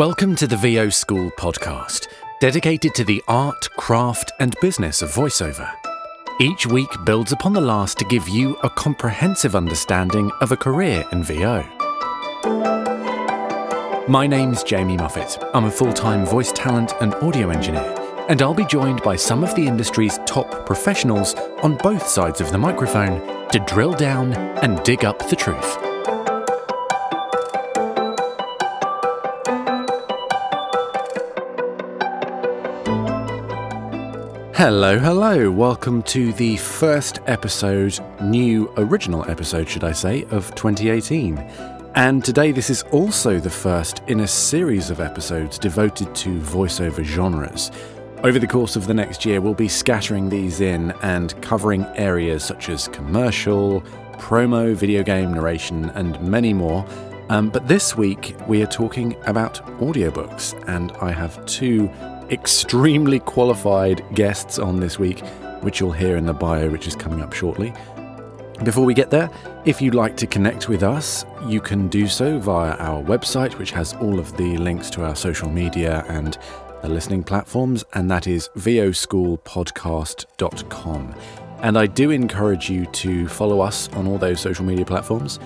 Welcome to the VO School podcast, dedicated to the art, craft, and business of voiceover. Each week builds upon the last to give you a comprehensive understanding of a career in VO. My name's Jamie Muffett. I'm a full time voice talent and audio engineer, and I'll be joined by some of the industry's top professionals on both sides of the microphone to drill down and dig up the truth. Hello, hello. Welcome to the first episode, new original episode, should I say, of 2018. And today, this is also the first in a series of episodes devoted to voiceover genres. Over the course of the next year, we'll be scattering these in and covering areas such as commercial, promo, video game narration, and many more. Um, but this week, we are talking about audiobooks, and I have two extremely qualified guests on this week, which you'll hear in the bio, which is coming up shortly. Before we get there, if you'd like to connect with us, you can do so via our website, which has all of the links to our social media and the listening platforms, and that is voschoolpodcast.com. And I do encourage you to follow us on all those social media platforms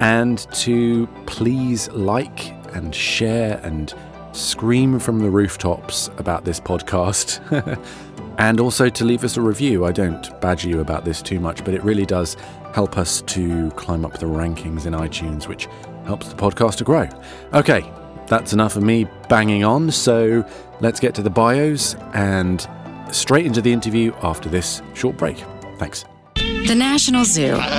and to please like and share and scream from the rooftops about this podcast. and also to leave us a review. I don't badger you about this too much, but it really does help us to climb up the rankings in iTunes, which helps the podcast to grow. Okay, that's enough of me banging on, so let's get to the bios and straight into the interview after this short break. Thanks. The National Zoo.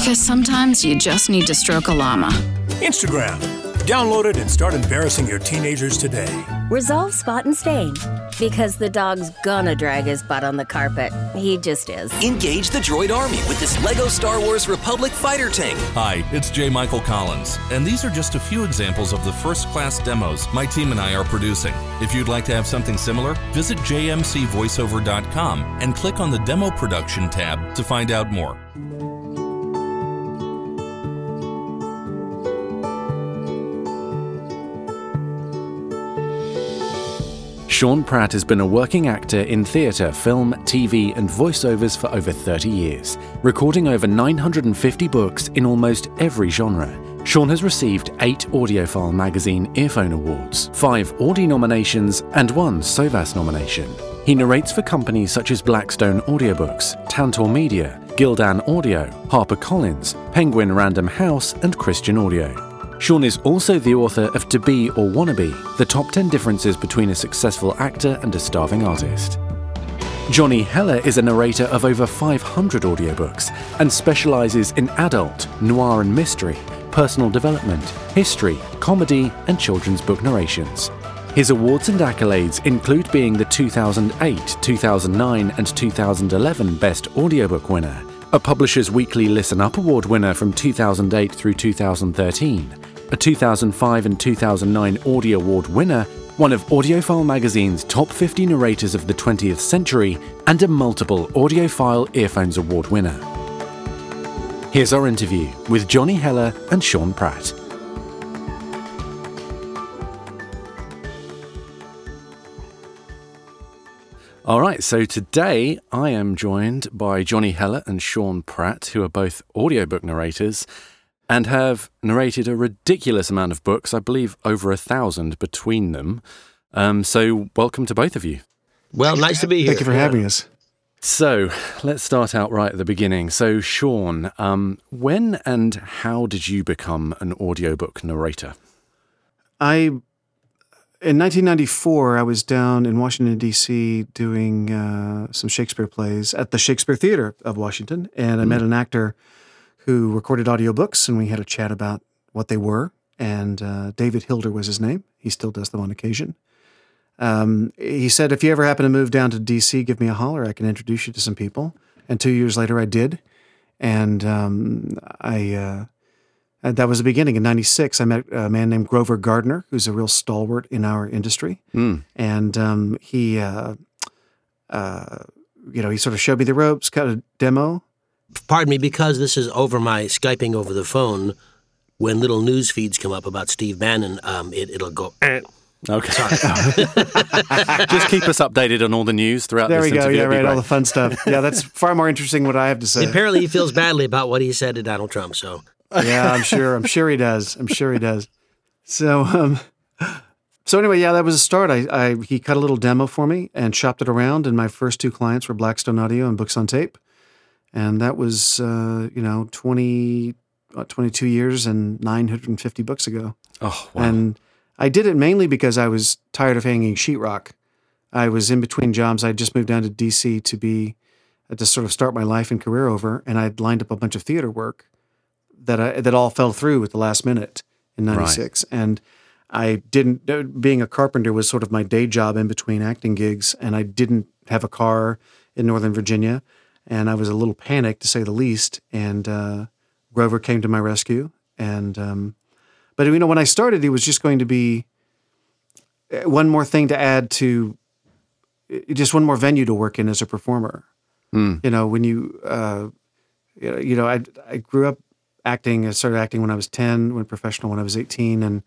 Because sometimes you just need to stroke a llama. Instagram. Download it and start embarrassing your teenagers today. Resolve spot and stain. Because the dog's gonna drag his butt on the carpet. He just is. Engage the droid army with this LEGO Star Wars Republic fighter tank. Hi, it's J. Michael Collins, and these are just a few examples of the first class demos my team and I are producing. If you'd like to have something similar, visit jmcvoiceover.com and click on the Demo Production tab to find out more. Sean Pratt has been a working actor in theatre, film, TV, and voiceovers for over 30 years, recording over 950 books in almost every genre. Sean has received eight Audiophile Magazine Earphone Awards, five Audie nominations, and one SOVAS nomination. He narrates for companies such as Blackstone Audiobooks, Tantor Media, Gildan Audio, HarperCollins, Penguin Random House, and Christian Audio. Sean is also the author of To Be or Wannabe, the top 10 differences between a successful actor and a starving artist. Johnny Heller is a narrator of over 500 audiobooks and specializes in adult, noir and mystery, personal development, history, comedy, and children's book narrations. His awards and accolades include being the 2008, 2009, and 2011 Best Audiobook winner, a Publishers Weekly Listen Up Award winner from 2008 through 2013, a 2005 and 2009 Audie Award winner, one of Audiophile magazine's top 50 narrators of the 20th century, and a multiple Audiophile Earphones Award winner. Here's our interview with Johnny Heller and Sean Pratt. All right, so today I am joined by Johnny Heller and Sean Pratt, who are both audiobook narrators and have narrated a ridiculous amount of books, I believe over a thousand between them. Um, so, welcome to both of you. Well, nice to be here. Thank you for having us. So, let's start out right at the beginning. So, Sean, um, when and how did you become an audiobook narrator? I in 1994, I was down in Washington, D.C., doing uh, some Shakespeare plays at the Shakespeare Theater of Washington. And I mm. met an actor who recorded audiobooks, and we had a chat about what they were. And uh, David Hilder was his name. He still does them on occasion. Um, he said, If you ever happen to move down to D.C., give me a holler. I can introduce you to some people. And two years later, I did. And um, I. Uh, that was the beginning. In '96, I met a man named Grover Gardner, who's a real stalwart in our industry, mm. and um, he, uh, uh, you know, he sort of showed me the ropes, cut a demo. Pardon me, because this is over my skyping over the phone. when little news feeds come up about Steve Bannon, um, it, it'll go. "Eh." Okay. Just keep us updated on all the news throughout There this we go. interview. Yeah, right. All the fun stuff. Yeah, that's far more interesting what I have to say. Apparently, he feels badly about what he said to Donald Trump. So yeah, I'm sure. I'm sure he does. I'm sure he does. So, um, so anyway, yeah, that was a start. I, I he cut a little demo for me and shopped it around, and my first two clients were Blackstone Audio and Books on Tape, and that was uh, you know 20, uh, 22 years and 950 books ago. Oh, wow. And I did it mainly because I was tired of hanging sheetrock. I was in between jobs. I just moved down to DC to be uh, to sort of start my life and career over, and I'd lined up a bunch of theater work that I, that all fell through at the last minute in '96, and I didn't. uh, Being a carpenter was sort of my day job in between acting gigs, and I didn't have a car in Northern Virginia, and I was a little panicked to say the least. And uh, Grover came to my rescue, and um, but you know when I started, it was just going to be uh, one more thing to add to uh, just one more venue to work in as a performer. You know, when you uh, you know, you know, I I grew up acting. I started acting when I was ten, went professional when I was eighteen, and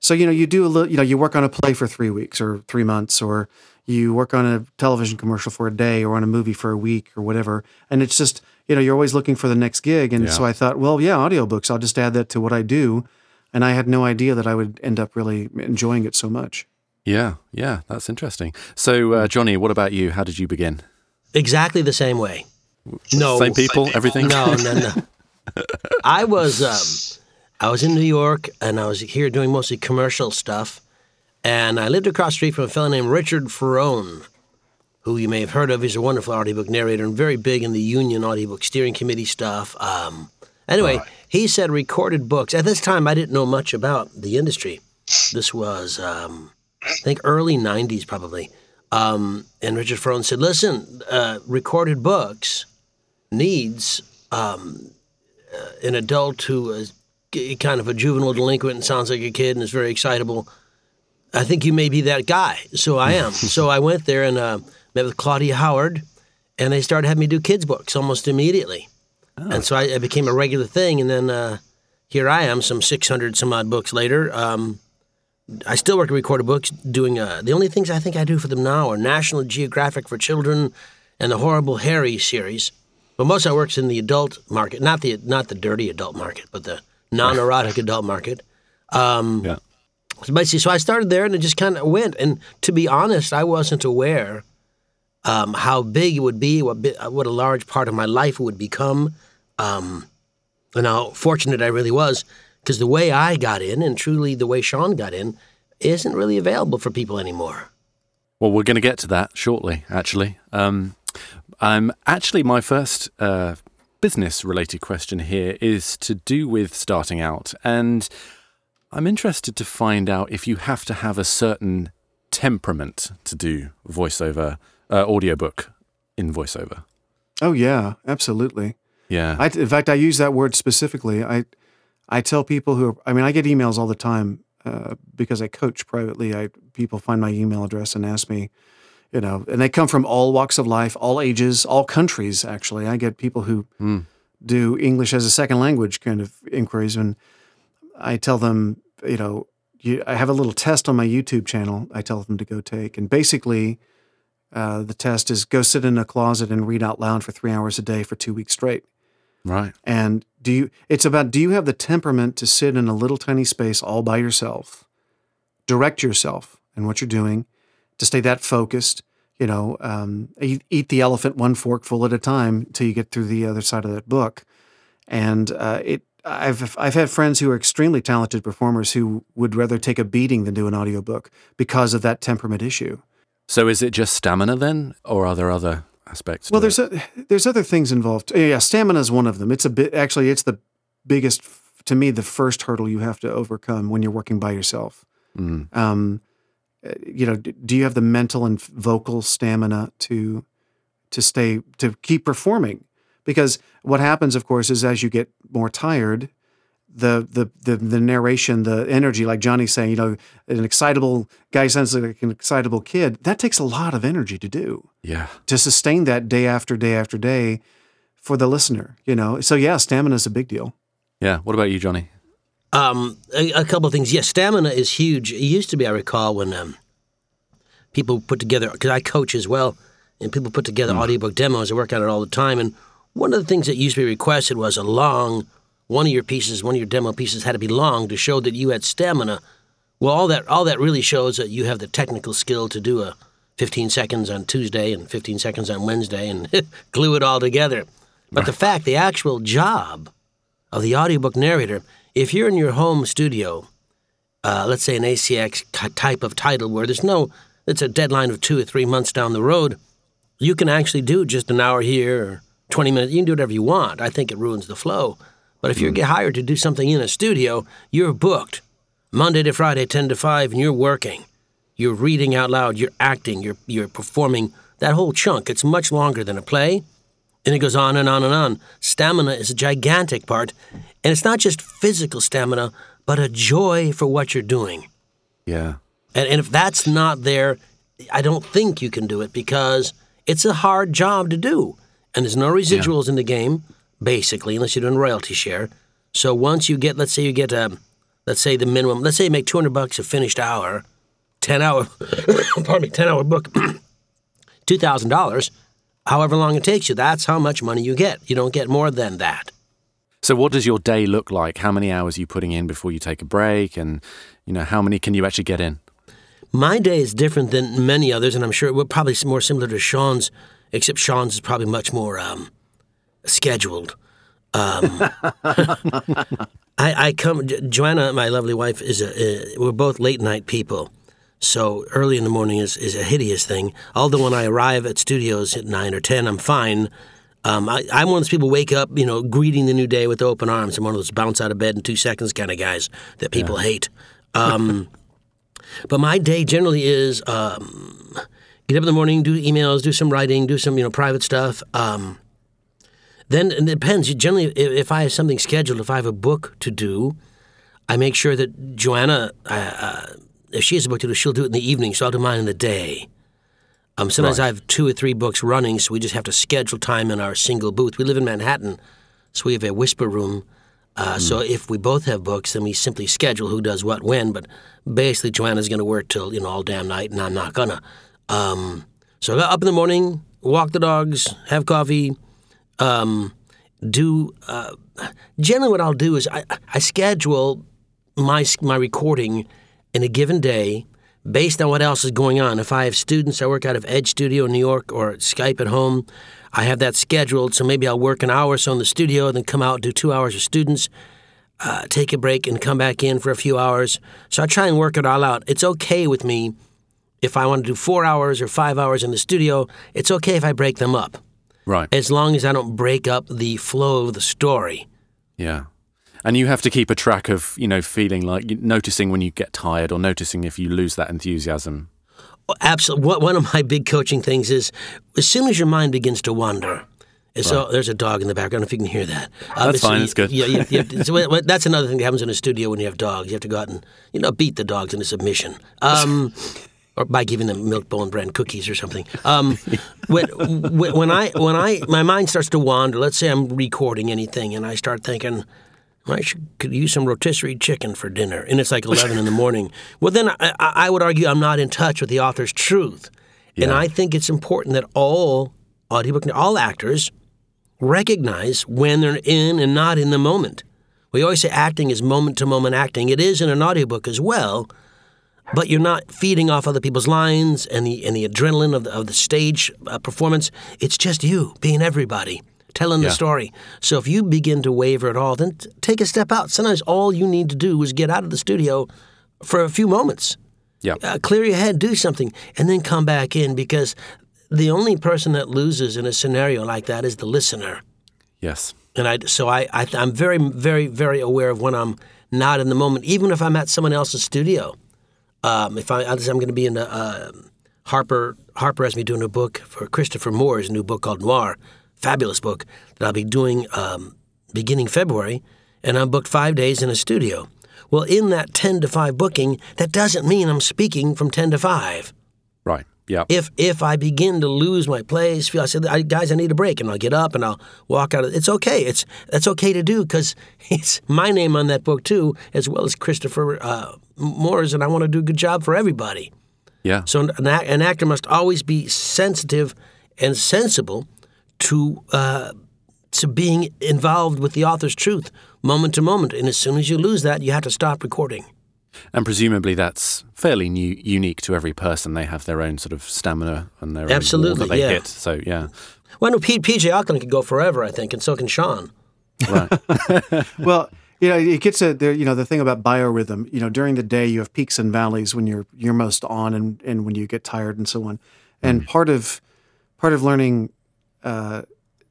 so you know, you do a little. You know, you work on a play for three weeks or three months, or you work on a television commercial for a day, or on a movie for a week, or whatever. And it's just you know, you're always looking for the next gig. And so I thought, well, yeah, audiobooks. I'll just add that to what I do. And I had no idea that I would end up really enjoying it so much. Yeah, yeah, that's interesting. So, uh, Johnny, what about you? How did you begin? exactly the same way. No, Same people, everything? No, no, no. I was um, I was in New York and I was here doing mostly commercial stuff, and I lived across the street from a fellow named Richard Ferrone, who you may have heard of. He's a wonderful audiobook narrator and very big in the union audiobook steering committee stuff. Um, anyway, he said recorded books. At this time, I didn't know much about the industry. This was, um, I think, early '90s probably. Um, and Richard Ferrone said, "Listen, uh, recorded books needs um, uh, an adult who is kind of a juvenile delinquent and sounds like a kid and is very excitable. I think you may be that guy. So I am. so I went there and uh, met with Claudia Howard, and they started having me do kids' books almost immediately. And so I, it became a regular thing. And then uh, here I am, some 600 some odd books later. Um, I still work at Recorded Books, doing uh, the only things I think I do for them now are National Geographic for Children and the Horrible Harry series. But most of my work's in the adult market, not the not the dirty adult market, but the non-erotic adult market. Um, Yeah. So basically, so I started there, and it just kind of went. And to be honest, I wasn't aware um, how big it would be, what what a large part of my life it would become, um, and how fortunate I really was. Because the way I got in, and truly the way Sean got in, isn't really available for people anymore. Well, we're going to get to that shortly, actually. Um, um, actually, my first uh, business related question here is to do with starting out. And I'm interested to find out if you have to have a certain temperament to do voiceover, uh, audiobook in voiceover. Oh yeah, absolutely. Yeah. I, in fact, I use that word specifically. I I tell people who are, I mean, I get emails all the time uh, because I coach privately. I people find my email address and ask me, you know, and they come from all walks of life, all ages, all countries. Actually, I get people who do English as a second language kind of inquiries, and I tell them, you know, you, I have a little test on my YouTube channel. I tell them to go take, and basically. Uh, the test is go sit in a closet and read out loud for three hours a day for two weeks straight. right. And do you? It's about do you have the temperament to sit in a little tiny space all by yourself, direct yourself and what you're doing, to stay that focused. You know, um, eat, eat the elephant one forkful at a time until you get through the other side of that book. And uh, it, I've I've had friends who are extremely talented performers who would rather take a beating than do an audiobook because of that temperament issue. So is it just stamina then, or are there other aspects? Well, there's a, there's other things involved. Yeah, stamina is one of them. It's a bit actually. It's the biggest to me. The first hurdle you have to overcome when you're working by yourself. Um, uh, Uh, you know, do you have the mental and vocal stamina to to stay to keep performing? Because what happens, of course, is as you get more tired, the the the, the narration, the energy, like Johnny's saying, you know, an excitable guy sounds like an excitable kid. That takes a lot of energy to do yeah. to sustain that day after day after day for the listener, you know. So yeah, stamina is a big deal. Yeah. What about you, Johnny? Um, a, a couple of things. Yes, stamina is huge. It used to be, I recall, when um, people put together, because I coach as well, and people put together audiobook demos. I work on it all the time. And one of the things that used to be requested was a long, one of your pieces, one of your demo pieces had to be long to show that you had stamina. Well, all that all that really shows that you have the technical skill to do a 15 seconds on Tuesday and 15 seconds on Wednesday and glue it all together. But the fact, the actual job of the audiobook narrator, if you're in your home studio, uh, let's say an ACX type of title where there's no, it's a deadline of two or three months down the road, you can actually do just an hour here or 20 minutes. You can do whatever you want. I think it ruins the flow. But if you get hired to do something in a studio, you're booked Monday to Friday, 10 to 5, and you're working. You're reading out loud, you're acting, you're, you're performing that whole chunk. It's much longer than a play. And it goes on and on and on. Stamina is a gigantic part. And it's not just physical stamina, but a joy for what you're doing. Yeah. And, and if that's not there, I don't think you can do it because it's a hard job to do. And there's no residuals in the game, basically, unless you're doing royalty share. So once you get, let's say you get, um, let's say the minimum, let's say you make 200 bucks a finished hour, 10 hour, pardon me, 10 hour book, $2,000, however long it takes you, that's how much money you get. You don't get more than that. So what does your day look like? How many hours are you putting in before you take a break and you know how many can you actually get in? My day is different than many others, and I'm sure we're probably more similar to Sean's, except Sean's is probably much more um, scheduled. Um, I, I come. Joanna, my lovely wife, is a. Uh, we're both late night people, so early in the morning is, is a hideous thing. Although when I arrive at studios at nine or ten, I'm fine. Um, I, I'm one of those people wake up, you know, greeting the new day with open arms. I'm one of those bounce out of bed in two seconds kind of guys that people hate. Um, but my day generally is um, get up in the morning, do emails, do some writing, do some you know private stuff. Um, then it depends. Generally, if, if I have something scheduled, if I have a book to do, I make sure that Joanna, uh, uh, if she has a book to do, she'll do it in the evening. So I'll do mine in the day. Um, sometimes I have two or three books running, so we just have to schedule time in our single booth. We live in Manhattan, so we have a whisper room. Uh, So if we both have books, then we simply schedule who does what when. But basically, Joanna's going to work till you know all damn night, and I'm not gonna. Um, so I got up in the morning, walk the dogs, have coffee, um, do. Uh, generally, what I'll do is I, I schedule my my recording in a given day based on what else is going on. If I have students, I work out of Edge Studio in New York or Skype at home. I have that scheduled, so maybe I'll work an hour or so in the studio, then come out do two hours with students, uh, take a break, and come back in for a few hours. So I try and work it all out. It's okay with me if I want to do four hours or five hours in the studio. It's okay if I break them up, Right. as long as I don't break up the flow of the story. Yeah. And you have to keep a track of, you know, feeling like noticing when you get tired or noticing if you lose that enthusiasm. Absolutely. One of my big coaching things is as soon as your mind begins to wander. and So there's a dog in the background. If you can hear that, That's fine, it's good. Yeah, you have- you to- that's another thing that happens in a studio when you have dogs. You have to go out and you know beat the dogs into submission, um, or by giving them milk bone brand cookies or something. Um, when, when when I when I my mind starts to wander. Let's say I'm recording anything, and I start thinking. I should, could use some rotisserie chicken for dinner, and it's like eleven in the morning. Well, then I, I would argue I'm not in touch with the author's truth, and I think it's important that all audiobook, all actors, recognize when they're in and not in the moment. We always say acting is moment to moment acting. It is in an audiobook as well, but you're not feeding off other people's lines and the and the adrenaline of the, of the stage uh, performance. It's just you being everybody, telling the story. So if you begin to waver at all, then t- take a step out. Sometimes all you need to do is get out of the studio for a few moments Yeah. uh, clear your head, do something, and then come back in because the only person that loses in a scenario like that is the listener. Yes. And I, so I, I, I'm very, very, very aware of when I'm not in the moment, even if I'm at someone else's studio. Um, if I, I'm going to be in a, uh, Harper, Harper has me doing a book for Christopher Moore's new book called Noir, fabulous book that I'll be doing um, beginning February, and I'm booked five days in a studio. Well, in that 10 to 5 booking, that doesn't mean I'm speaking from 10 to 5. Right. Yeah. If if I begin to lose my place, feel I said, I, guys, I need a break, and I'll get up and I'll walk out. Of, it's okay. It's that's okay to do because it's my name on that book too, as well as Christopher uh, Moore's, and I want to do a good job for everybody. Yeah. So an, an actor must always be sensitive and sensible to uh, to being involved with the author's truth, moment to moment. And as soon as you lose that, you have to stop recording. And presumably that's fairly new, unique to every person. They have their own sort of stamina and their own Absolutely, wall that they yeah. hit. So yeah, Well, no, P- PJ Ochlan could go forever, I think, and so can Sean. right. Well, you know, it gets a there. You know, the thing about biorhythm. You know, during the day you have peaks and valleys when you're you're most on, and and when you get tired and so on. And part of part of learning, uh,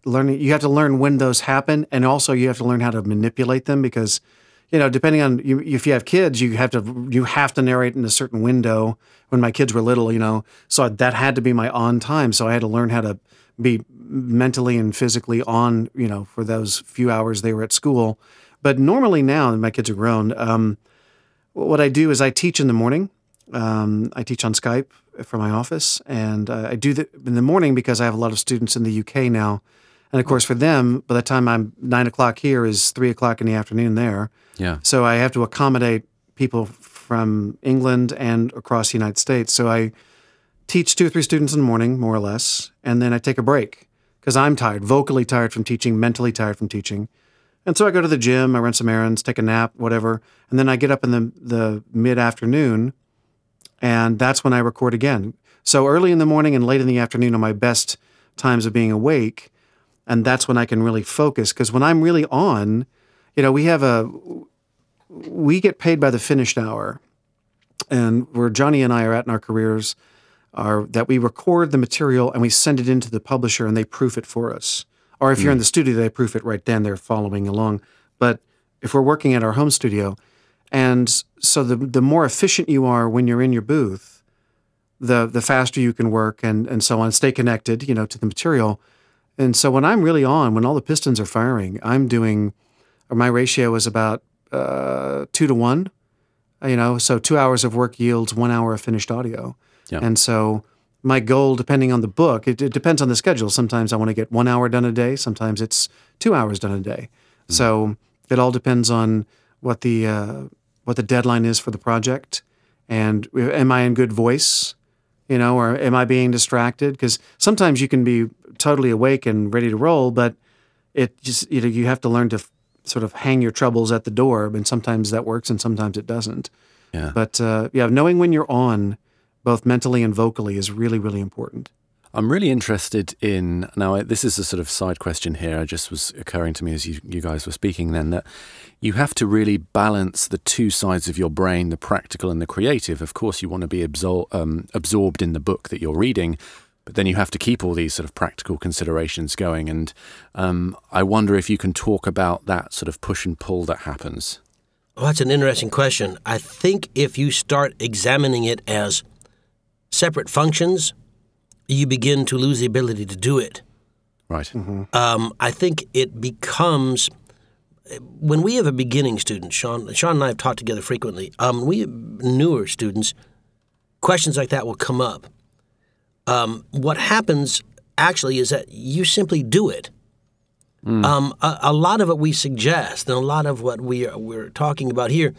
learning you have to learn when those happen, and also you have to learn how to manipulate them because, you know, depending on you, if you have kids, you have to you have to narrate in a certain window. When my kids were little, you know, so that had to be my on time. So I had to learn how to be mentally and physically on, you know, for those few hours they were at school. But normally now, that my kids are grown, um, what I do is I teach in the morning. Um, I teach on Skype from my office, and uh, I do that in the morning because I have a lot of students in the UK now. And of course, for them, by the time I'm nine o'clock here, is three o'clock in the afternoon there. Yeah. So I have to accommodate people from England and across the United States. So I teach two or three students in the morning, more or less, and then I take a break because I'm tired, vocally tired from teaching, mentally tired from teaching. And so I go to the gym, I run some errands, take a nap, whatever, and then I get up in the the mid afternoon, and that's when I record again. So early in the morning and late in the afternoon are my best times of being awake, and that's when I can really focus. Because when I'm really on, you know, we have a we get paid by the finished hour, and where Johnny and I are at in our careers are that we record the material and we send it into the publisher and they proof it for us. Or if you're in hmm. the studio, they proof it right then. They're following along. But if we're working at our home studio, and so the the more efficient you are when you're in your booth, the the faster you can work and and so on. Stay connected, you know, to the material. And so when I'm really on, when all the pistons are firing, I'm doing. Or my ratio is about uh, two to one. You know, so two hours of work yields one hour of finished audio. Yeah. And so my goal, depending on the book, it, it depends on the schedule. Sometimes I want to get one hour done a day. Sometimes it's two hours done a day. So it all depends on what the uh, what the deadline is for the project, and am I in good voice, you know, or am I being distracted? Because sometimes you can be totally awake and ready to roll, but it just you know you have to learn to f- sort of hang your troubles at the door, and sometimes that works and sometimes it doesn't. Yeah. But uh, yeah, knowing when you're on, both mentally and vocally, is really really important. I'm really interested in now. This is a sort of side question here. I just was occurring to me as you, you guys were speaking. Then that you have to really balance the two sides of your brain, the practical and the creative. Of course, you want to be absor- um, absorbed in the book that you're reading, but then you have to keep all these sort of practical considerations going. And um, I wonder if you can talk about that sort of push and pull that happens. Well, that's an interesting question. I think if you start examining it as separate functions, you begin to lose the ability to do it. Right. Um, I think it becomes when we have a beginning student. Sean, Sean and I have taught together frequently. Um, we have newer students. Questions like that will come up. Um, what happens actually is that you simply do it. Um, a, a lot of what we suggest and a lot of what we are, we're talking about here,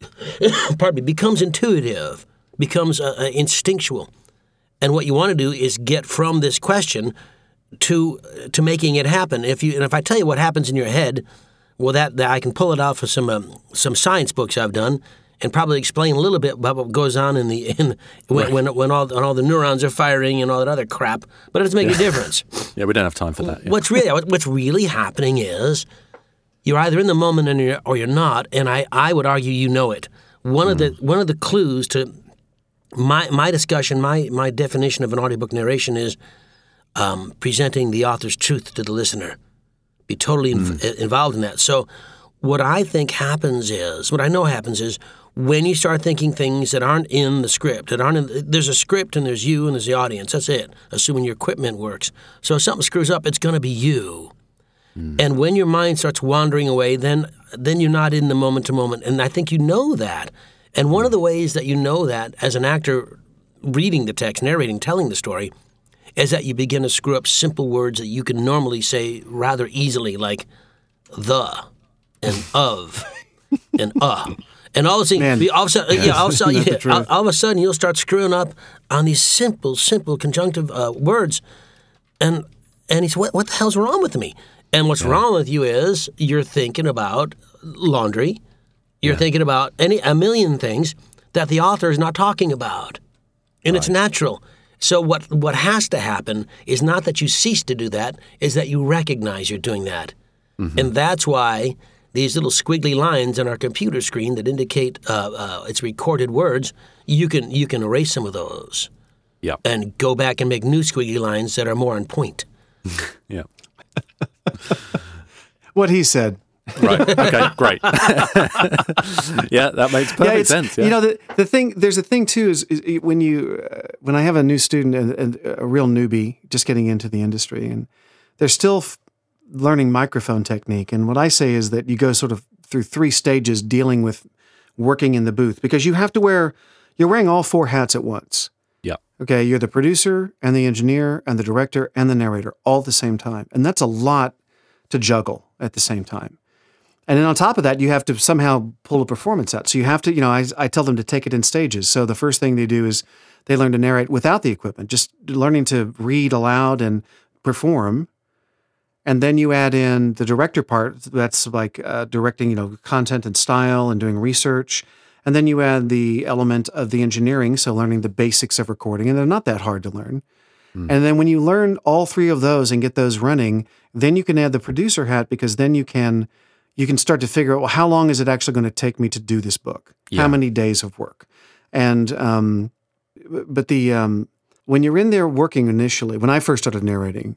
pardon me, becomes intuitive, becomes uh, uh, instinctual. And what you want to do is get from this question to to making it happen. If you and if I tell you what happens in your head, well, that, that I can pull it off of some um, some science books I've done, and probably explain a little bit about what goes on in the in when when, when all when all the neurons are firing and all that other crap. But it doesn't make a difference. Yeah, we don't have time for that. yeah. What's really what's really happening is you're either in the moment and you're, or you're not, and I, I would argue you know it. One of the one of the clues to my my discussion, my my definition of an audiobook narration is um, presenting the author's truth to the listener. Be totally inv- involved in that. So, what I think happens is, what I know happens is, when you start thinking things that aren't in the script, that aren't in, there's a script and there's you and there's the audience. That's it. Assuming your equipment works. So if something screws up, it's going to be you. And when your mind starts wandering away, then then you're not in the moment to moment. And I think you know that. And one of the ways that you know that as an actor reading the text, narrating, telling the story, is that you begin to screw up simple words that you can normally say rather easily, like the and of and uh. And all of a sudden, Man. all of a sudden, yeah, all of a sudden, yeah, all, all of a sudden, you'll start screwing up on these simple, simple conjunctive uh, words, and and he said, "What what the hell's wrong with me?" And what's wrong with you is you're thinking about laundry, you're thinking about any a million things that the author is not talking about, and it's natural. So what what has to happen is not that you cease to do that, is that you recognize you're doing that, and that's why these little squiggly lines on our computer screen that indicate uh, uh, it's recorded words, you can you can erase some of those Yeah. and go back and make new squiggly lines that are more on point. Yeah. What he said. Right. Okay. Great. yeah, that makes perfect yeah, sense. Yeah. You know, the, the thing, there's a thing too, is, is when you, uh, when I have a new student and, and a real newbie just getting into the industry and they're still f- learning microphone technique. And what I say is that you go sort of through three stages dealing with working in the booth because you have to wear, you're wearing all four hats at once. yeah. Okay, you're the producer and the engineer and the director and the narrator all at the same time. And that's a lot to juggle at the same time. And then on top of that, you have to somehow pull a performance out. So you have to, you know, I, I tell them to take it in stages. So the first thing they do is they learn to narrate without the equipment, just learning to read aloud and perform. And then you add in the director part. That's like uh, directing, you know, content and style and doing research. And then you add the element of the engineering, so learning the basics of recording, and they're not that hard to learn. And then when you learn all three of those and get those running, then you can add the producer hat because then you can you can start to figure out well how long is it actually going to take me to do this book? Yeah. How many days of work? And um, but the um, when you're in there working initially, when I first started narrating,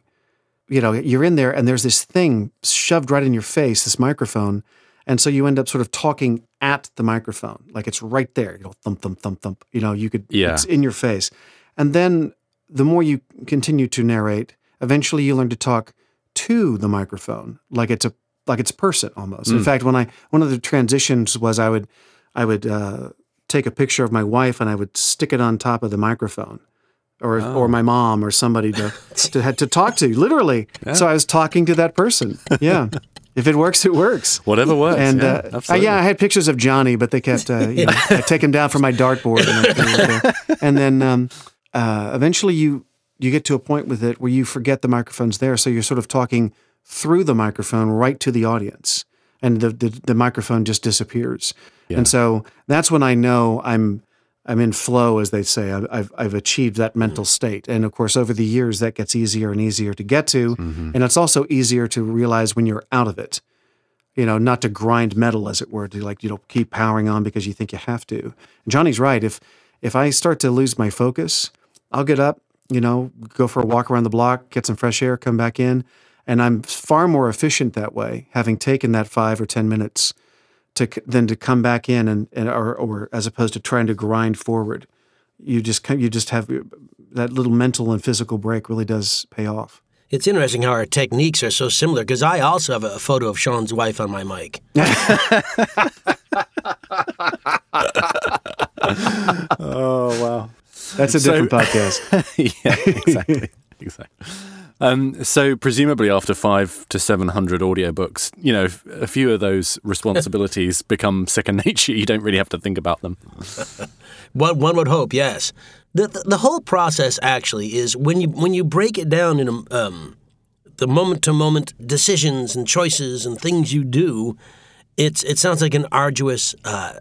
you know, you're in there and there's this thing shoved right in your face, this microphone. And so you end up sort of talking at the microphone, like it's right there. You know, thump, thump, thump, thump. You know, you could, Yeah. it's in your face. And then the more you continue to narrate, eventually you learn to talk to the microphone, like it's a like it's a person almost. In fact, when I one of the transitions was I would I would uh, take a picture of my wife and I would stick it on top of the microphone, or or my mom or somebody to to had to talk to literally. So I was talking to that person. Yeah, if it works, it works. Whatever works. And yeah, uh, uh, yeah, I had pictures of Johnny, but they kept uh, you know, I take him down from my dartboard, and, and then um, uh, eventually you you get to a point with it where you forget the microphone's there, so you're sort of talking through the microphone right to the audience, and the the, the microphone just disappears. And so that's when I know I'm I'm in flow, as they say. I've, I've I've achieved that mental mm. state, and of course, over the years, that gets easier and easier to get to, mm-hmm. and it's also easier to realize when you're out of it you know, not to grind metal, as it were, to like, you know, keep powering on because you think you have to. And Johnny's right. If if I start to lose my focus, I'll get up, you know, go for a walk around the block, get some fresh air, come back in, and I'm far more efficient that way, having taken that five or ten minutes to c- than to come back in and, and or, or as opposed to trying to grind forward. You just you just have that little mental and physical break really does pay off. It's interesting how our techniques are so similar because I also have a photo of Sean's wife on my mic. Oh wow, that's a So- different podcast. yeah, exactly. exactly. Um, so presumably after five to seven hundred audiobooks, you know, a few of those responsibilities become second nature. You don't really have to think about them. One, one would hope, yes. The, the the whole process actually is when you when you break it down in um, the moment to moment decisions and choices and things you do, it's it sounds like an arduous uh,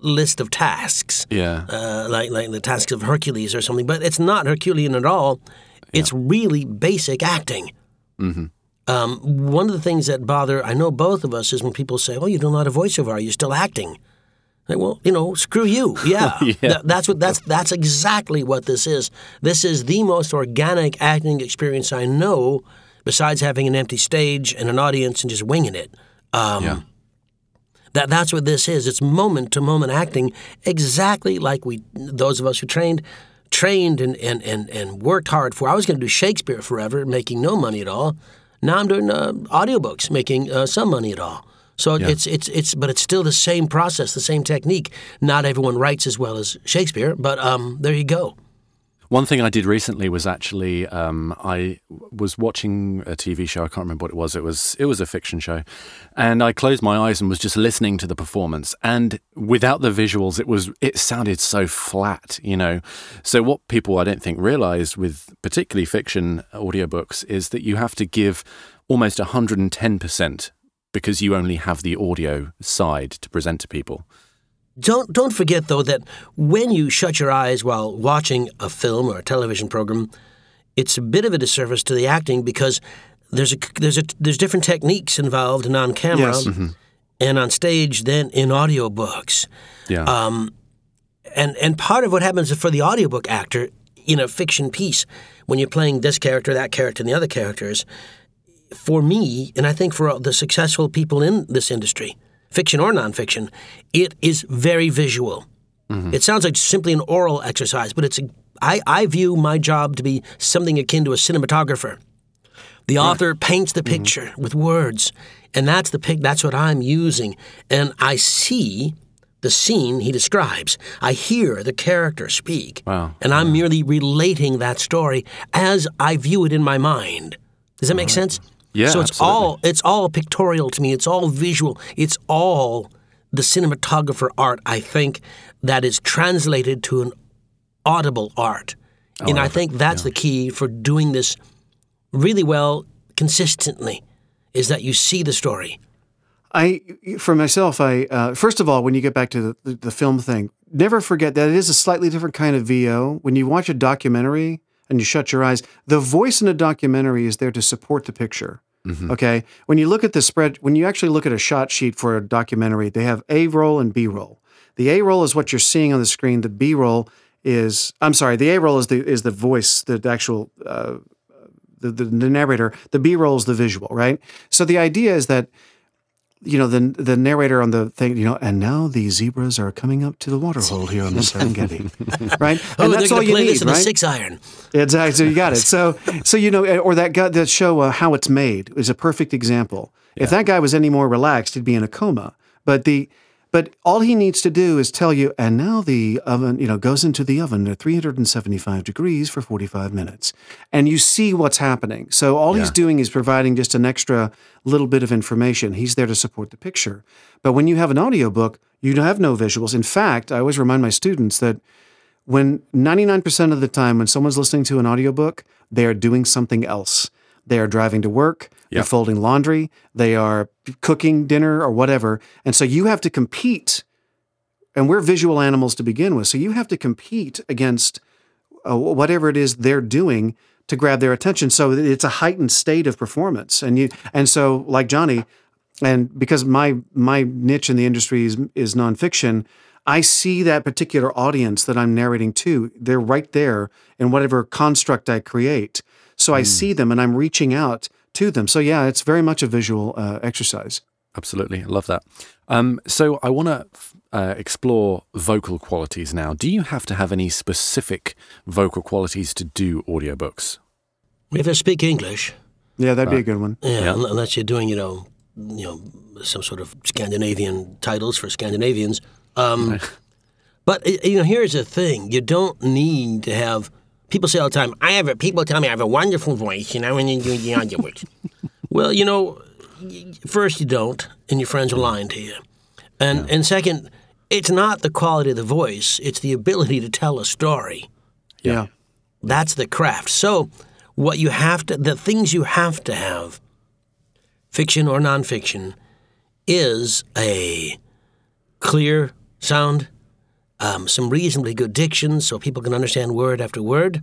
list of tasks. Yeah. uh, like like the tasks of Hercules or something, but it's not Herculean at all. It's really basic acting. Um, one of the things that bother I know both of us is when people say, "Oh, you do a lot of voiceover. Are you still acting?" Like, well, you know, screw you. Yeah, Th- that's what that's that's exactly what this is. This is the most organic acting experience I know, besides having an empty stage and an audience and just winging it. Um, Yeah. that that's what this is. It's moment to moment acting, exactly like we those of us who trained trained and and and, and worked hard for. I was going to do Shakespeare forever, making no money at all. Now I'm doing uh, audiobooks, making uh, some money at all. So Yeah. it's it's it's but it's still the same process, the same technique. Not everyone writes as well as Shakespeare, but um, there you go. One thing I did recently was actually um, I was watching a TV show. I can't remember what it was. It was it was a fiction show, and I closed my eyes and was just listening to the performance. And without the visuals, it was it sounded so flat, you know. So what people I don't think realize with particularly fiction audiobooks is that you have to give almost hundred and ten percent because you only have the audio side to present to people. Don't don't forget though that when you shut your eyes while watching a film or a television program, it's a bit of a disservice to the acting because there's a there's a there's different techniques involved in on camera Yes. and on stage than in audiobooks. Yeah. Um, and and part of what happens for the audiobook actor in a fiction piece when you're playing this character, that character, and the other characters, for me, and I think for all the successful people in this industry, fiction or nonfiction, it is very visual. Mm-hmm. It sounds like simply an oral exercise, but it's a, I, I view my job to be something akin to a cinematographer. The author paints the mm-hmm. picture with words, and that's the pic. That's what I'm using, and I see the scene he describes. I hear the character speak, Wow. and I'm merely relating that story as I view it in my mind. Does that make sense? Yeah, So it's absolutely. all it's all pictorial to me. It's all visual. It's all the cinematographer art. I think that is translated to an audible art, Oh, and I think that's the key for doing this really well consistently. Is that you see the story. I, for myself, I uh, first of all, when you get back to the, the, the film thing, never forget that it is a slightly different kind of VO. When you watch a documentary and you shut your eyes, the voice in a documentary is there to support the picture. Okay, when you look at the spread, when you actually look at a shot sheet for a documentary, they have A roll and B roll. The A roll is what you're seeing on the screen. The B roll is, I'm sorry, the A roll is the is the voice, the actual uh, the, the, the narrator. The B roll is the visual, right? So the idea is that you know the the narrator on the thing, you know, and now the zebras are coming up to the water hole here on the Serengeti, right? Oh, And that's all you need, this in a right? six iron. Exactly. So you got it. So, so you know, or that guy, that show, uh, How It's Made, is a perfect example. If that guy was any more relaxed, he'd be in a coma. But the, but all he needs to do is tell you, and now the oven, you know, goes into the oven at 375 degrees for 45 minutes, and you see what's happening. So all he's doing is providing just an extra little bit of information. He's there to support the picture. But when you have an audiobook, you have no visuals. In fact, I always remind my students that when 99% of the time when someone's listening to an audiobook, they are doing something else. They are driving to work, they're folding laundry, they are cooking dinner or whatever. And so you have to compete. And we're visual animals to begin with. So you have to compete against uh, whatever it is they're doing to grab their attention. So it's a heightened state of performance. And you and so like Johnny, and because my my niche in the industry is is nonfiction, I see that particular audience that I'm narrating to. They're right there in whatever construct I create. So I see them and I'm reaching out to them. So yeah, it's very much a visual uh, exercise. Absolutely, I love that. Um, so I want to uh, explore vocal qualities now. Do you have to have any specific vocal qualities to do audiobooks? If have to speak English. Yeah, that'd be a good one. Yeah, un- unless you're doing, you know, you know, some sort of Scandinavian titles for Scandinavians. Um, but you know, here's the thing: you don't need to have. People say all the time, "I have a." People tell me I have a wonderful voice, you know, when you do the audiobooks. well, you know, first you don't, and your friends are lying to you, and and second, it's not the quality of the voice; it's the ability to tell a story. Yeah. That's the craft. So, what you have to, the things you have to have, fiction or nonfiction, is a clear sound, um, some reasonably good diction so people can understand word after word,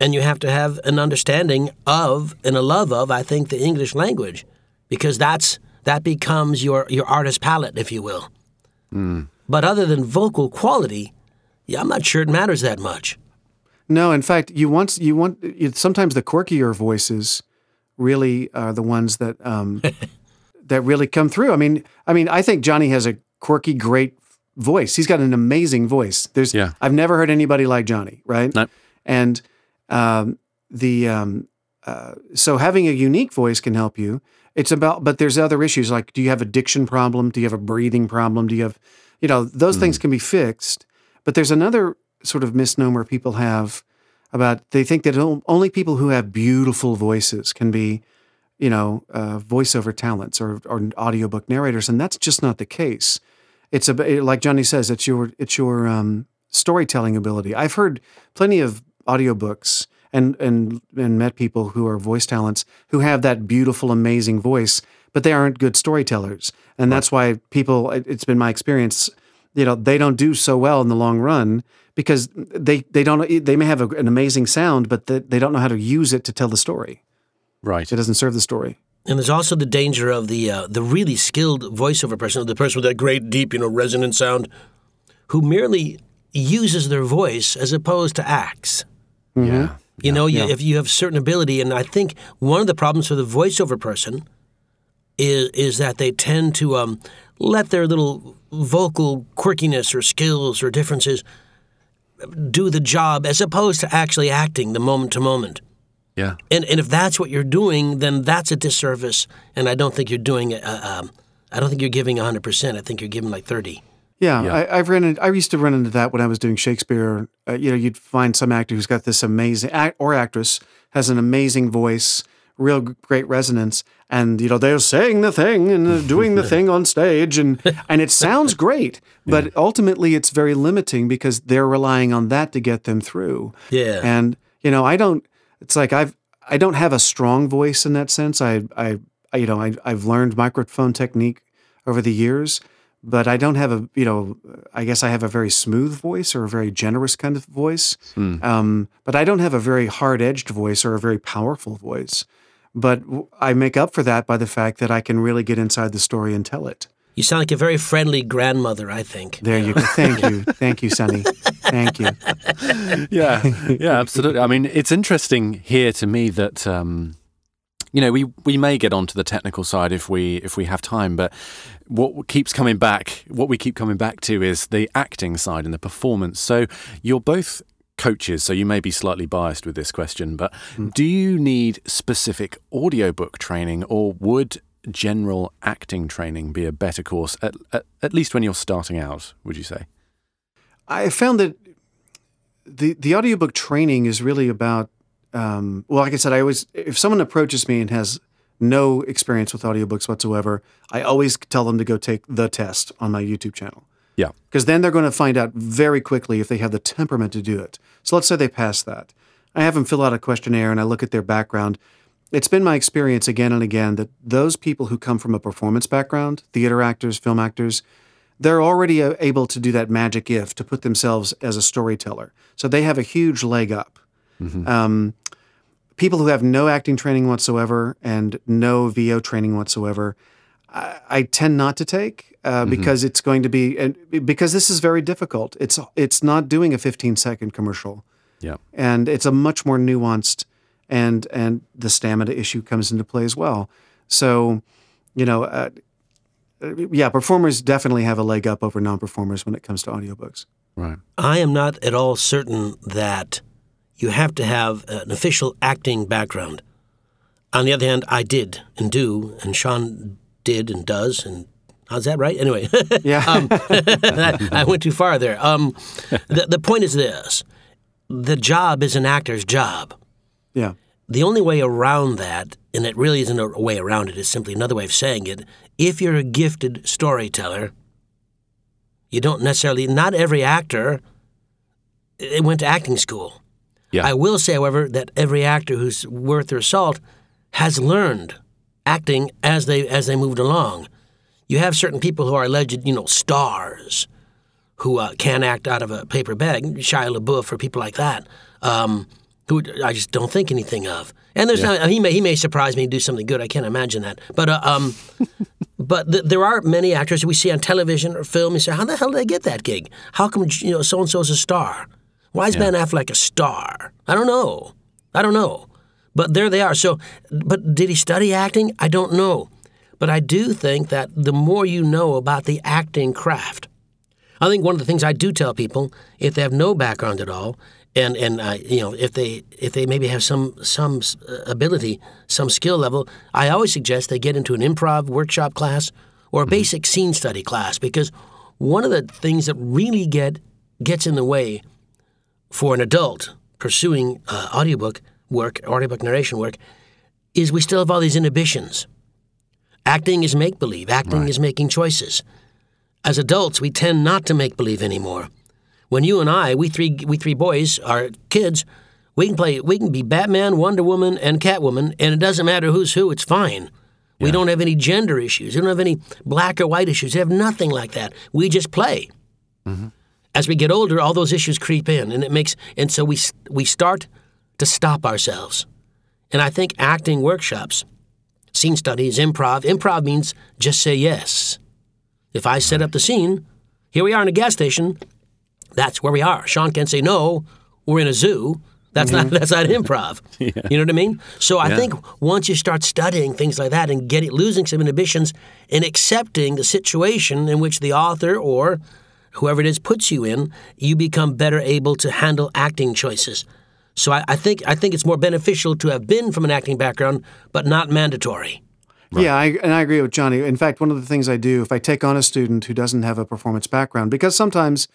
and you have to have an understanding of and a love of, I think, the English language, because that's that becomes your your artist palette, if you will. But other than vocal quality, yeah, I'm not sure it matters that much. No, in fact, you want you want sometimes the quirkier voices really are the ones that um, that really come through. I mean, I mean, I think Johnny has a quirky, great voice. He's got an amazing voice. There's, Yeah. I've never heard anybody like Johnny, right? Nope. And um, the um, uh, so having a unique voice can help you. It's about, but there's other issues like, do you have a diction problem? Do you have a breathing problem? Do you have, you know, those things can be fixed. But there's another sort of misnomer people have about they think that only people who have beautiful voices can be, you know, uh, voiceover talents or, or audiobook narrators, and that's just not the case. It's a like Johnny says, it's your it's your um, storytelling ability. I've heard plenty of audiobooks and and and met people who are voice talents who have that beautiful, amazing voice, but they aren't good storytellers, and that's why people. it- It's been my experience. You know, they don't do so well in the long run because they they don't. They may have a, an amazing sound, but they, they don't know how to use it to tell the story. Right. It doesn't serve the story. And there's also the danger of the uh, the really skilled voiceover person, the person with that great, deep, you know, resonant sound, who merely uses their voice as opposed to acts. Yeah. You know, you, if you have certain ability, and I think one of the problems for the voiceover person is is that they tend to um, let their little vocal quirkiness or skills or differences do the job as opposed to actually acting the moment to moment. Yeah. And and if that's what you're doing, then that's a disservice. And I don't think you're doing it. Uh, um, I don't think you're giving 100. percent I think you're giving like 30. Yeah, Yeah. I, I've run. In, I used to run into that when I was doing Shakespeare. Uh, you know, you'd find some actor who's got this amazing act, or actress has an amazing voice, real great resonance, and you know they're saying the thing and uh, doing the thing on stage, and and it sounds great, but ultimately it's very limiting because they're relying on that to get them through. Yeah. And you know, I don't. It's like I've I don't have a strong voice in that sense. I I, I you know I I've learned microphone technique over the years, but I don't have a you know I guess I have a very smooth voice or a very generous kind of voice. Um, but I don't have a very hard edged voice or a very powerful voice. But I make up for that by the fact that I can really get inside the story and tell it. You sound like a very friendly grandmother, I think. There you go. Thank you. Thank you, Sonny. Thank you. yeah, yeah, absolutely. I mean, it's interesting here to me that um, you know we we may get onto the technical side if we if we have time, but what keeps coming back, what we keep coming back to, is the acting side and the performance. So you're both coaches, so you may be slightly biased with this question, but do you need specific audiobook training, or would general acting training be a better course at, at, at least when you're starting out would you say I found that the the audiobook training is really about um, well, like I said, I always if someone approaches me and has no experience with audiobooks whatsoever, I always tell them to go take the test on my YouTube channel. yeah Because then they're going to find out very quickly if they have the temperament to do it. So let's say they pass that. I have them fill out a questionnaire and I look at their background. It's been my experience again and again that those people who come from a performance background, theater actors, film actors, they're already uh, able to do that magic if to put themselves as a storyteller. So they have a huge leg up. Um, people who have no acting training whatsoever and no VO training whatsoever, I, I tend not to take uh, because it's going to be and because this is very difficult. It's it's not doing a 15 second commercial, yeah and it's a much more nuanced and and the stamina issue comes into play as well. So, you know. Uh, yeah, performers definitely have a leg up over non-performers when it comes to audiobooks. right I am not at all certain that you have to have an official acting background. On the other hand, I did and do, and Sean did and does, and how's that right? Anyway, Yeah. I, I went too far there. Um, the, the point is this the job is an actor's job. yeah. The only way around that, and it really isn't a way around it, is simply another way of saying it. If you're a gifted storyteller, you don't necessarily, not every actor eh, went to acting school. Yeah. I will say, however, that every actor who's worth their salt has learned acting as they as they moved along. You have certain people who are alleged, you know, stars who uh, can act out of a paper bag, Shia LaBeouf or people like that, um, who I just don't think anything of. And there's not, he may he may surprise me and do something good. I can't imagine that. But uh, um, but th- there are many actors we see on television or film. You say, how the hell did they get that gig? How come you know so and so's a star? Why is Ben Affleck a star? I don't know. I don't know. But there they are. So, but did he study acting? I don't know. But I do think that the more you know about the acting craft, I think one of the things I do tell people, if they have no background at all, and and uh, you know if they if they maybe have some some uh, ability, some skill level, I always suggest they get into an improv workshop class or a basic scene study class because one of the things that really get gets in the way for an adult pursuing uh, audiobook work, audiobook narration work, is we still have all these inhibitions. Acting is make believe. Acting is making choices. As adults, we tend not to make believe anymore. When you and I, we three, we three boys, are kids, we can play. We can be Batman, Wonder Woman, and Catwoman, and it doesn't matter who's who. It's fine. We don't have any gender issues. We don't have any black or white issues. We have nothing like that. We just play. Mm-hmm. As we get older, all those issues creep in, and it makes and so we we start to stop ourselves. And I think acting workshops, scene studies, improv. Improv means just say yes. If I set up the scene, here we are in a gas station. That's where we are. Sean can't say no. We're in a zoo. That's not mm-hmm. that's not improv. You know what I mean? So I think once you start studying things like that and get it, losing some inhibitions and accepting the situation in which the author or whoever it is puts you in, you become better able to handle acting choices. So I, I think I think it's more beneficial to have been from an acting background, but not mandatory. Yeah, I, and I agree with Johnny. In fact, one of the things I do if I take on a student who doesn't have a performance background, because sometimes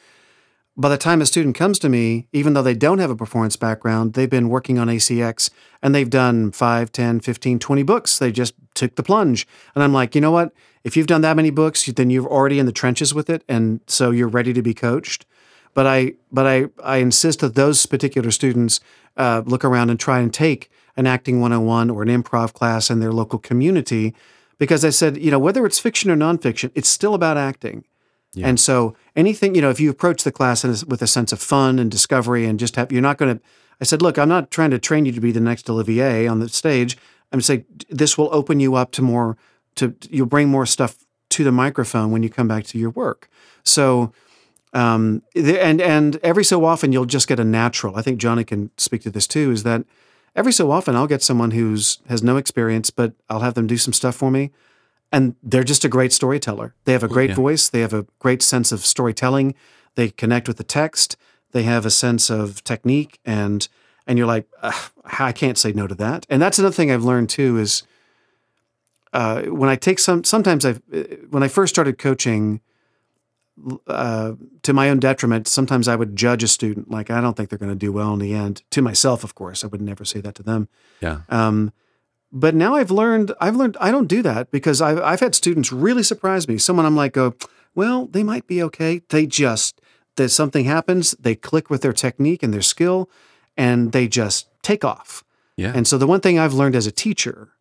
by the time a student comes to me, even though they don't have a performance background, they've been working on ACX and they've done 5, 10, 15, 20 books. They just took the plunge. And I'm like, you know what? If you've done that many books, then you're already in the trenches with it. And so you're ready to be coached. But I, but I, I insist that those particular students uh, look around and try and take an acting 101 or an improv class in their local community. Because I said, you know, whether it's fiction or nonfiction, it's still about acting. And so anything, you know, if you approach the class with a sense of fun and discovery and just have, you're not going to, I said, look, I'm not trying to train you to be the next Olivier on the stage. I'm saying this will open you up to more, to, you'll bring more stuff to the microphone when you come back to your work. So, um, and, and every so often you'll just get a natural, I think Johnny can speak to this too, is that every so often I'll get someone who's has no experience, but I'll have them do some stuff for me and they're just a great storyteller. They have a great voice. They have a great sense of storytelling. They connect with the text. They have a sense of technique, and and you're like, I can't say no to that. And that's another thing I've learned too is uh, when I take some. Sometimes I, when I first started coaching, uh, to my own detriment, sometimes I would judge a student like I don't think they're going to do well in the end. To myself, of course, I would never say that to them. Yeah. Um, but now I've learned, I've learned I don't do that because I've, I've had students really surprise me. Someone I'm like, go, well, they might be okay. They just, there's something happens, they click with their technique and their skill, and they just take off. Yeah. And so the one thing I've learned as a teacher,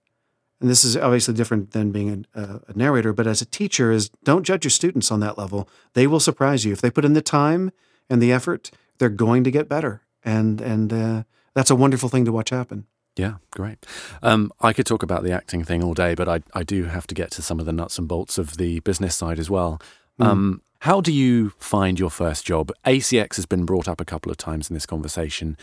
and this is obviously different than being a, a, a narrator, but as a teacher is don't judge your students on that level. They will surprise you if they put in the time and the effort. They're going to get better, and and uh, that's a wonderful thing to watch happen. Yeah, great. Um, I could talk about the acting thing all day, but I, I do have to get to some of the nuts and bolts of the business side as well. Um, how do you find your first job? ACX has been brought up a couple of times in this conversation.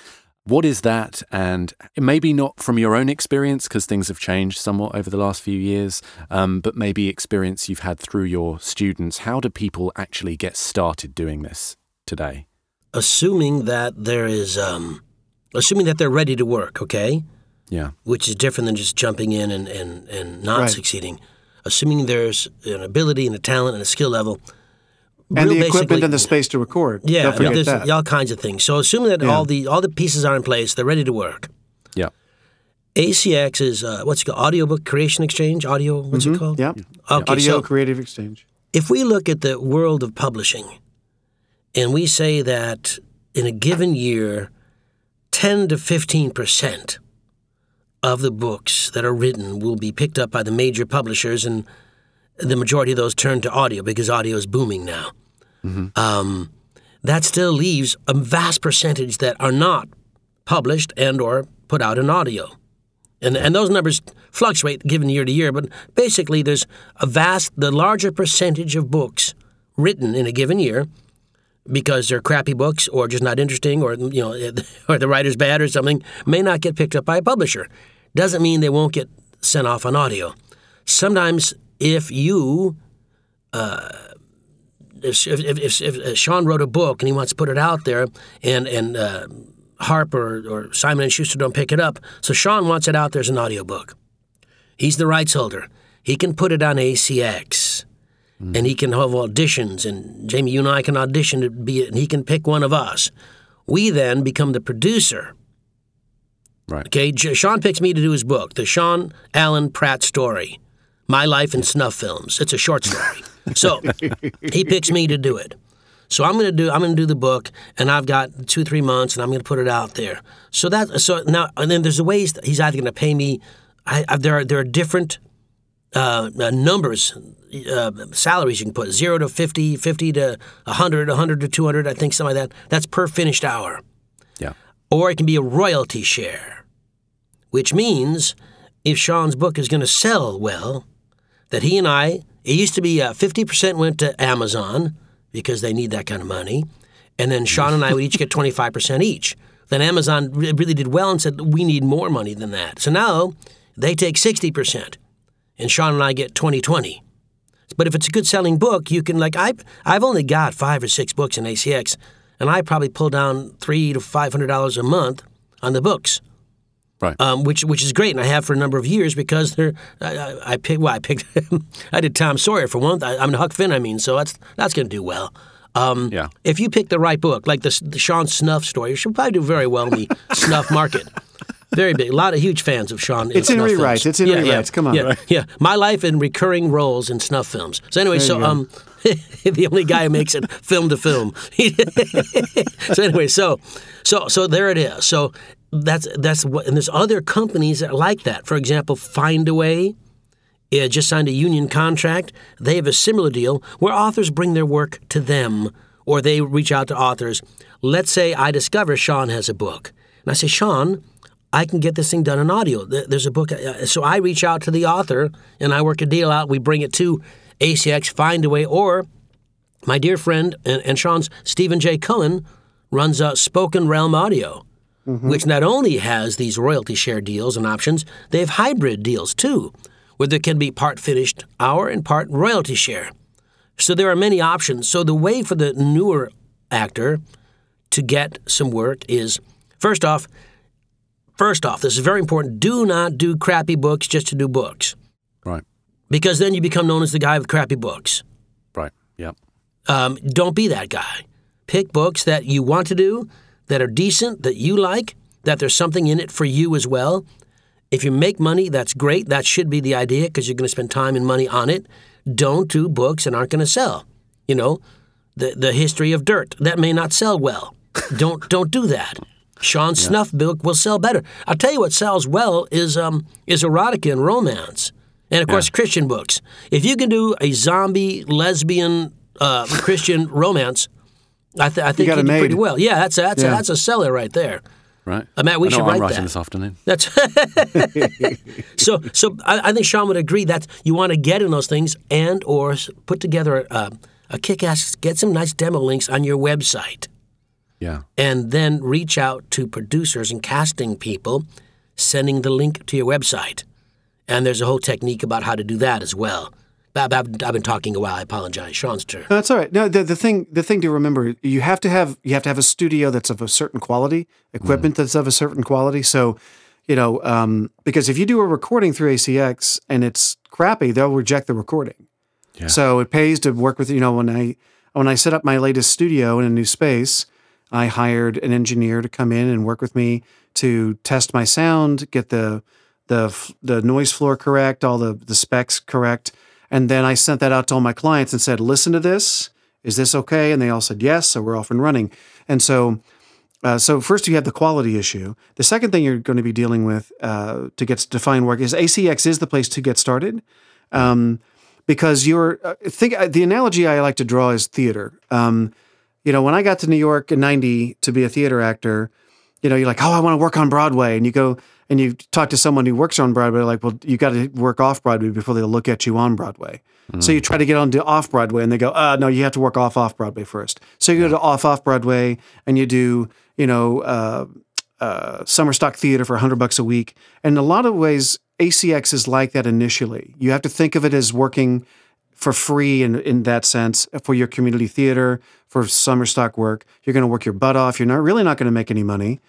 What is that? And maybe not from your own experience, because things have changed somewhat over the last few years, um, but maybe experience you've had through your students. How do people actually get started doing this today? Assuming that there is, um, assuming that they're ready to work, okay, Yeah. which is different than just jumping in and and, and not Right. succeeding. Assuming there's an ability and a talent and a skill level. And the equipment and the space to record. Yeah, don't forget there's that. all kinds of things. So assuming that Yeah. all the all the pieces are in place, they're ready to work. Yeah. ACX is uh, what's it called? Audiobook Creation Exchange. Audio. What's it called? Yep. Okay. Audio so Creative Exchange. if we look at the world of publishing, and we say that in a given year, ten to fifteen percent of the books that are written will be picked up by the major publishers, and the majority of those turn to audio because audio is booming now. Um, that still leaves a vast percentage that are not published and or put out in audio. And, and those numbers fluctuate given year to year, but basically there's a vast, the larger percentage of books written in a given year because they're crappy books or just not interesting or you know or the writer's bad or something may not get picked up by a publisher. Doesn't mean they won't get sent off on audio. Sometimes if you uh, if, if, if, if Sean wrote a book and he wants to put it out there and and uh, Harper or Simon and Schuster don't pick it up. So Sean wants it out there as an audiobook. He's the rights holder. He can put it on ACX. Mm-hmm. And he can have auditions, and Jamie, you and I can audition to be, and he can pick one of us. We then become the producer. Right. Okay, J- Sean picks me to do his book, the Sean Allen Pratt story, My Life in Snuff Films. It's a short story. So he picks me to do it. So I'm gonna do I'm gonna do the book, and I've got two three months, and I'm gonna put it out there. So that so now and then there's a ways that he's either gonna pay me. I, I, there are there are different uh, uh, numbers, uh, salaries you can put zero to 50, 50 to 100, 100 to 200, I think something like that. That's per finished hour. Yeah. Or it can be a royalty share, which means if Sean's book is going to sell well, that he and I, it used to be uh, 50% went to Amazon because they need that kind of money. And then Sean and I would each get 25% each. Then Amazon really did well and said, we need more money than that. So now they take 60%, and Sean and I get 20 20. But if it's a good selling book, you can, like, I, I've only got five or six books in ACX, and I probably pull down three to $500 a month on the books Right. um, which which is great, and I have for a number of years because they're I, I, I picked well I picked I did Tom Sawyer for one. I, I'm Huck Finn. I mean, so that's that's going to do well. Um, Yeah. If you pick the right book, like the, the Sean Snuff story, you should probably do very well in the snuff market. Very big. A lot of huge fans of Sean. It's in snuff rewrites. films. It's in yeah, yeah, rewrites. Come on. Yeah, yeah. My life in recurring roles in snuff films. So anyway, There so um, the only guy who makes it film to film. so anyway, so so so there it is. So that's that's what, and there's other companies that are like that. For example, Findaway. Yeah, just signed a union contract. They have a similar deal where authors bring their work to them or they reach out to authors. Let's say I discover Sean has a book. And I say, Sean, I can get this thing done in audio. There's a book. uh, So I reach out to the author and I work a deal out. We bring it to ACX, Findaway, or my dear friend and, and Sean's Stephen J. Cullen runs uh, Spoken Realm Audio, which not only has these royalty share deals and options, they have hybrid deals too, where there can be part finished hour and part royalty share. So there are many options. So the way for the newer actor to get some work is first off, first off, this is very important. Do not do crappy books just to do books, Right. because then you become known as the guy with crappy books. Right. Yep. Um, don't be that guy. Pick books that you want to do, that are decent, that you like, that there's something in it for you as well. If you make money, that's great. That should be the idea because you're going to spend time and money on it. Don't do books that aren't going to sell. You know, the the history of dirt that may not sell well. don't don't do that. Sean's snuff book will sell better. I'll tell you what sells well is um is erotica and romance, and of course Christian books. If you can do a zombie lesbian uh, Christian romance, I, th- I think you it do pretty well. Yeah, that's a, that's a, that's a seller right there. Right. Uh, Matt, we should I'm writing that. this afternoon. That's so. So I, I think Sean would agree that you want to get in those things and or put together a, a kick-ass, get some nice demo links on your website, Yeah. and then reach out to producers and casting people, sending the link to your website. And there's a whole technique about how to do that as well. I've, I've, I've been talking a while. I apologize. Sean's turn. No, that's all right. No, the, the thing the thing to remember, you have to have you have to have a studio that's of a certain quality, equipment that's of a certain quality. So, you know, um, because if you do a recording through ACX and it's crappy, they'll reject the recording. Yeah. So it pays to work with you know when I when I set up my latest studio in a new space, I hired an engineer to come in and work with me to test my sound, get the the the noise floor correct, all the the specs correct, and then I sent that out to all my clients and said, "Listen to this. Is this okay?" And they all said yes. So we're off and running. And so, uh, so first you have the quality issue. The second thing you're going to be dealing with uh, to get to find work is ACX is the place to get started. Um, because you're uh, think uh, the analogy I like to draw is theater. Um, you know, when I got to New York in '90 to be a theater actor, you know, you're like, oh, I want to work on Broadway, and you go and you talk to someone who works on Broadway, like, well, you got to work off Broadway before they'll look at you on Broadway. So you try to get on to off Broadway, and they go, uh, no, you have to work off off Broadway first. So you go to off off Broadway, and you do, you know, uh, uh, summer stock theater for 100 bucks a week. And in a lot of ways, ACX is like that initially. You have to think of it as working for free in, in that sense for your community theater, for summer stock work. You're going to work your butt off. You're not really not going to make any money.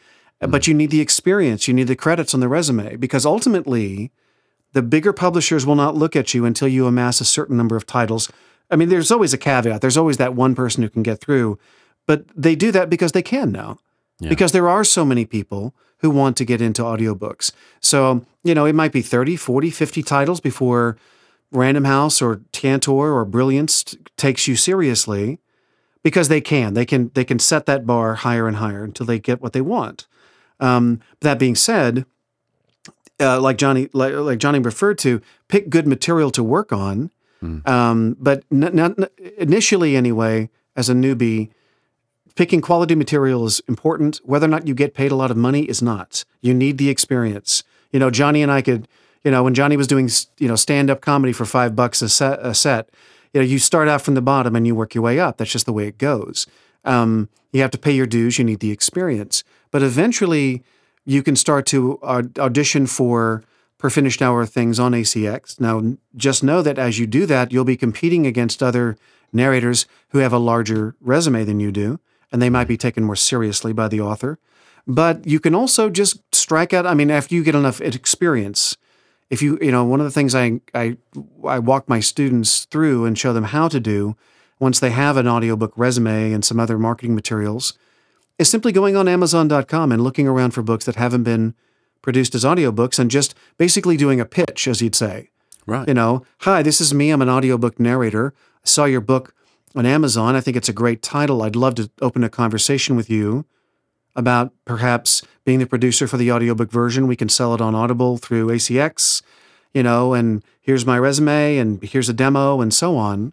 Uh, but mm-hmm. you need the experience, you need the credits on the resume because ultimately, the bigger publishers will not look at you until you amass a certain number of titles. I mean, there's always a caveat. There's always that one person who can get through, but they do that because they can now. Because there are so many people who want to get into audiobooks. So, you know, it might be 30, 40, 50 titles before Random House or Tantor or Brilliance t- takes you seriously because they can. They can they can set that bar higher and higher until they get what they want. Um, that being said, uh, like Johnny like, like Johnny referred to, pick good material to work on. Um, but n- n- initially, anyway, as a newbie, picking quality material is important. Whether or not you get paid a lot of money is not. You need the experience. You know, Johnny and I could, you know, when Johnny was doing, you know, stand up comedy for five bucks a set, a set, you know, you start out from the bottom and you work your way up. That's just the way it goes. Um, you have to pay your dues. You need the experience, but eventually, you can start to audition for per finished hour things on ACX. Now, just know that as you do that, you'll be competing against other narrators who have a larger resume than you do, and they might be taken more seriously by the author. But you can also just strike out. I mean, after you get enough experience, if you, you know, one of the things I, I, I walk my students through and show them how to do once they have an audiobook resume and some other marketing materials is simply going on Amazon.com and looking around for books that haven't been produced as audiobooks and just basically doing a pitch, as you'd say. Right. You know, hi, this is me. I'm an audiobook narrator. I saw your book on Amazon. I think it's a great title. I'd love to open a conversation with you about perhaps being the producer for the audiobook version. We can sell it on Audible through ACX, you know, and here's my resume and here's a demo and so on.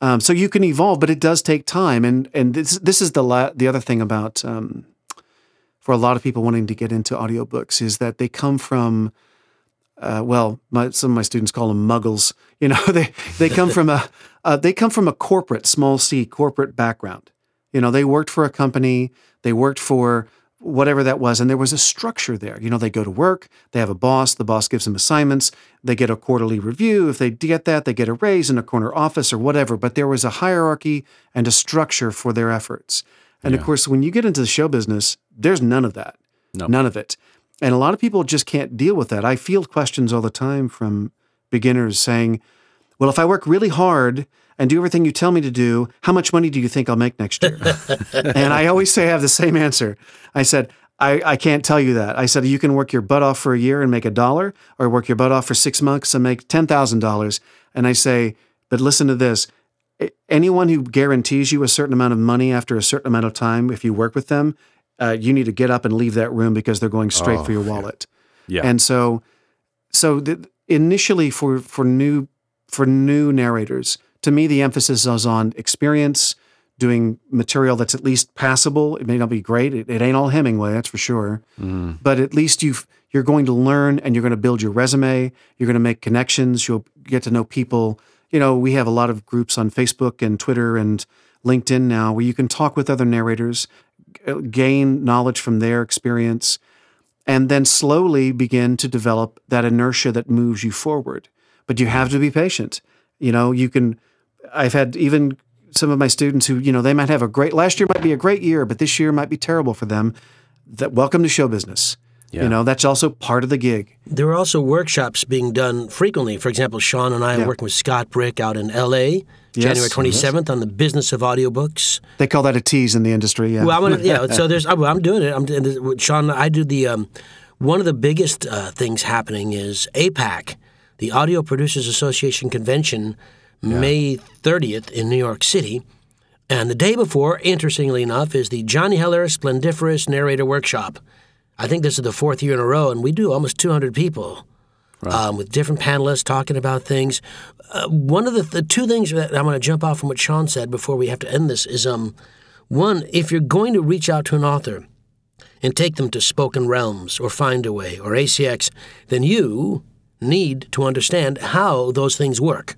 Um, so you can evolve, but it does take time. And and this this is the la- the other thing about um, for a lot of people wanting to get into audiobooks is that they come from uh, well, my, some of my students call them muggles. You know, they they come from a uh, they come from a corporate, small c corporate background. You know, they worked for a company, they worked for whatever that was, and there was a structure there. You know, they go to work, they have a boss, the boss gives them assignments, they get a quarterly review. If they get that, they get a raise in a corner office or whatever. But there was a hierarchy and a structure for their efforts. And of course, when you get into the show business, there's none of that. None of it. And a lot of people just can't deal with that. I field questions all the time from beginners saying, Well, if I work really hard and do everything you tell me to do, how much money do you think I'll make next year? and I always say I have the same answer. I said, I, I can't tell you that. I said, you can work your butt off for a year and make a dollar, or work your butt off for six months and make $10,000. And I say, but listen to this anyone who guarantees you a certain amount of money after a certain amount of time, if you work with them, uh, you need to get up and leave that room because they're going straight for your wallet. Yeah. And so, so the, initially for for new for new narrators, to me the emphasis is on experience, doing material that's at least passable. It may not be great. It, it ain't all Hemingway, that's for sure. Mm. But at least you've you're going to learn and you're going to build your resume. You're going to make connections. You'll get to know people. You know, we have a lot of groups on Facebook and Twitter and LinkedIn now where you can talk with other narrators, gain knowledge from their experience, and then slowly begin to develop that inertia that moves you forward. But you have to be patient. You know, you can. I've had even some of my students who, you know, they might have a great last year might be a great year, but this year might be terrible for them. That welcome to show business. You know, that's also part of the gig. There are also workshops being done frequently. For example, Sean and I Yeah. are working with Scott Brick out in L.A. January 27th on the business of audiobooks. They call that a tease in the industry. Yeah. Well, I'm gonna, yeah. So there's, I'm, doing it. I'm doing it. with Sean. I do the. Um, one of the biggest uh, things happening is APAC, the Audio Producers Association convention, May 30th in New York City, and the day before, interestingly enough, is the Johnny Heller Splendiferous Narrator Workshop. I think this is the fourth year in a row, and we do almost 200 people. Um, with different panelists talking about things. Uh, one of the, the two things that I'm going to jump off from what Sean said before we have to end this is um, one, if you're going to reach out to an author and take them to Spoken Realms or Findaway or ACX, then you need to understand how those things work.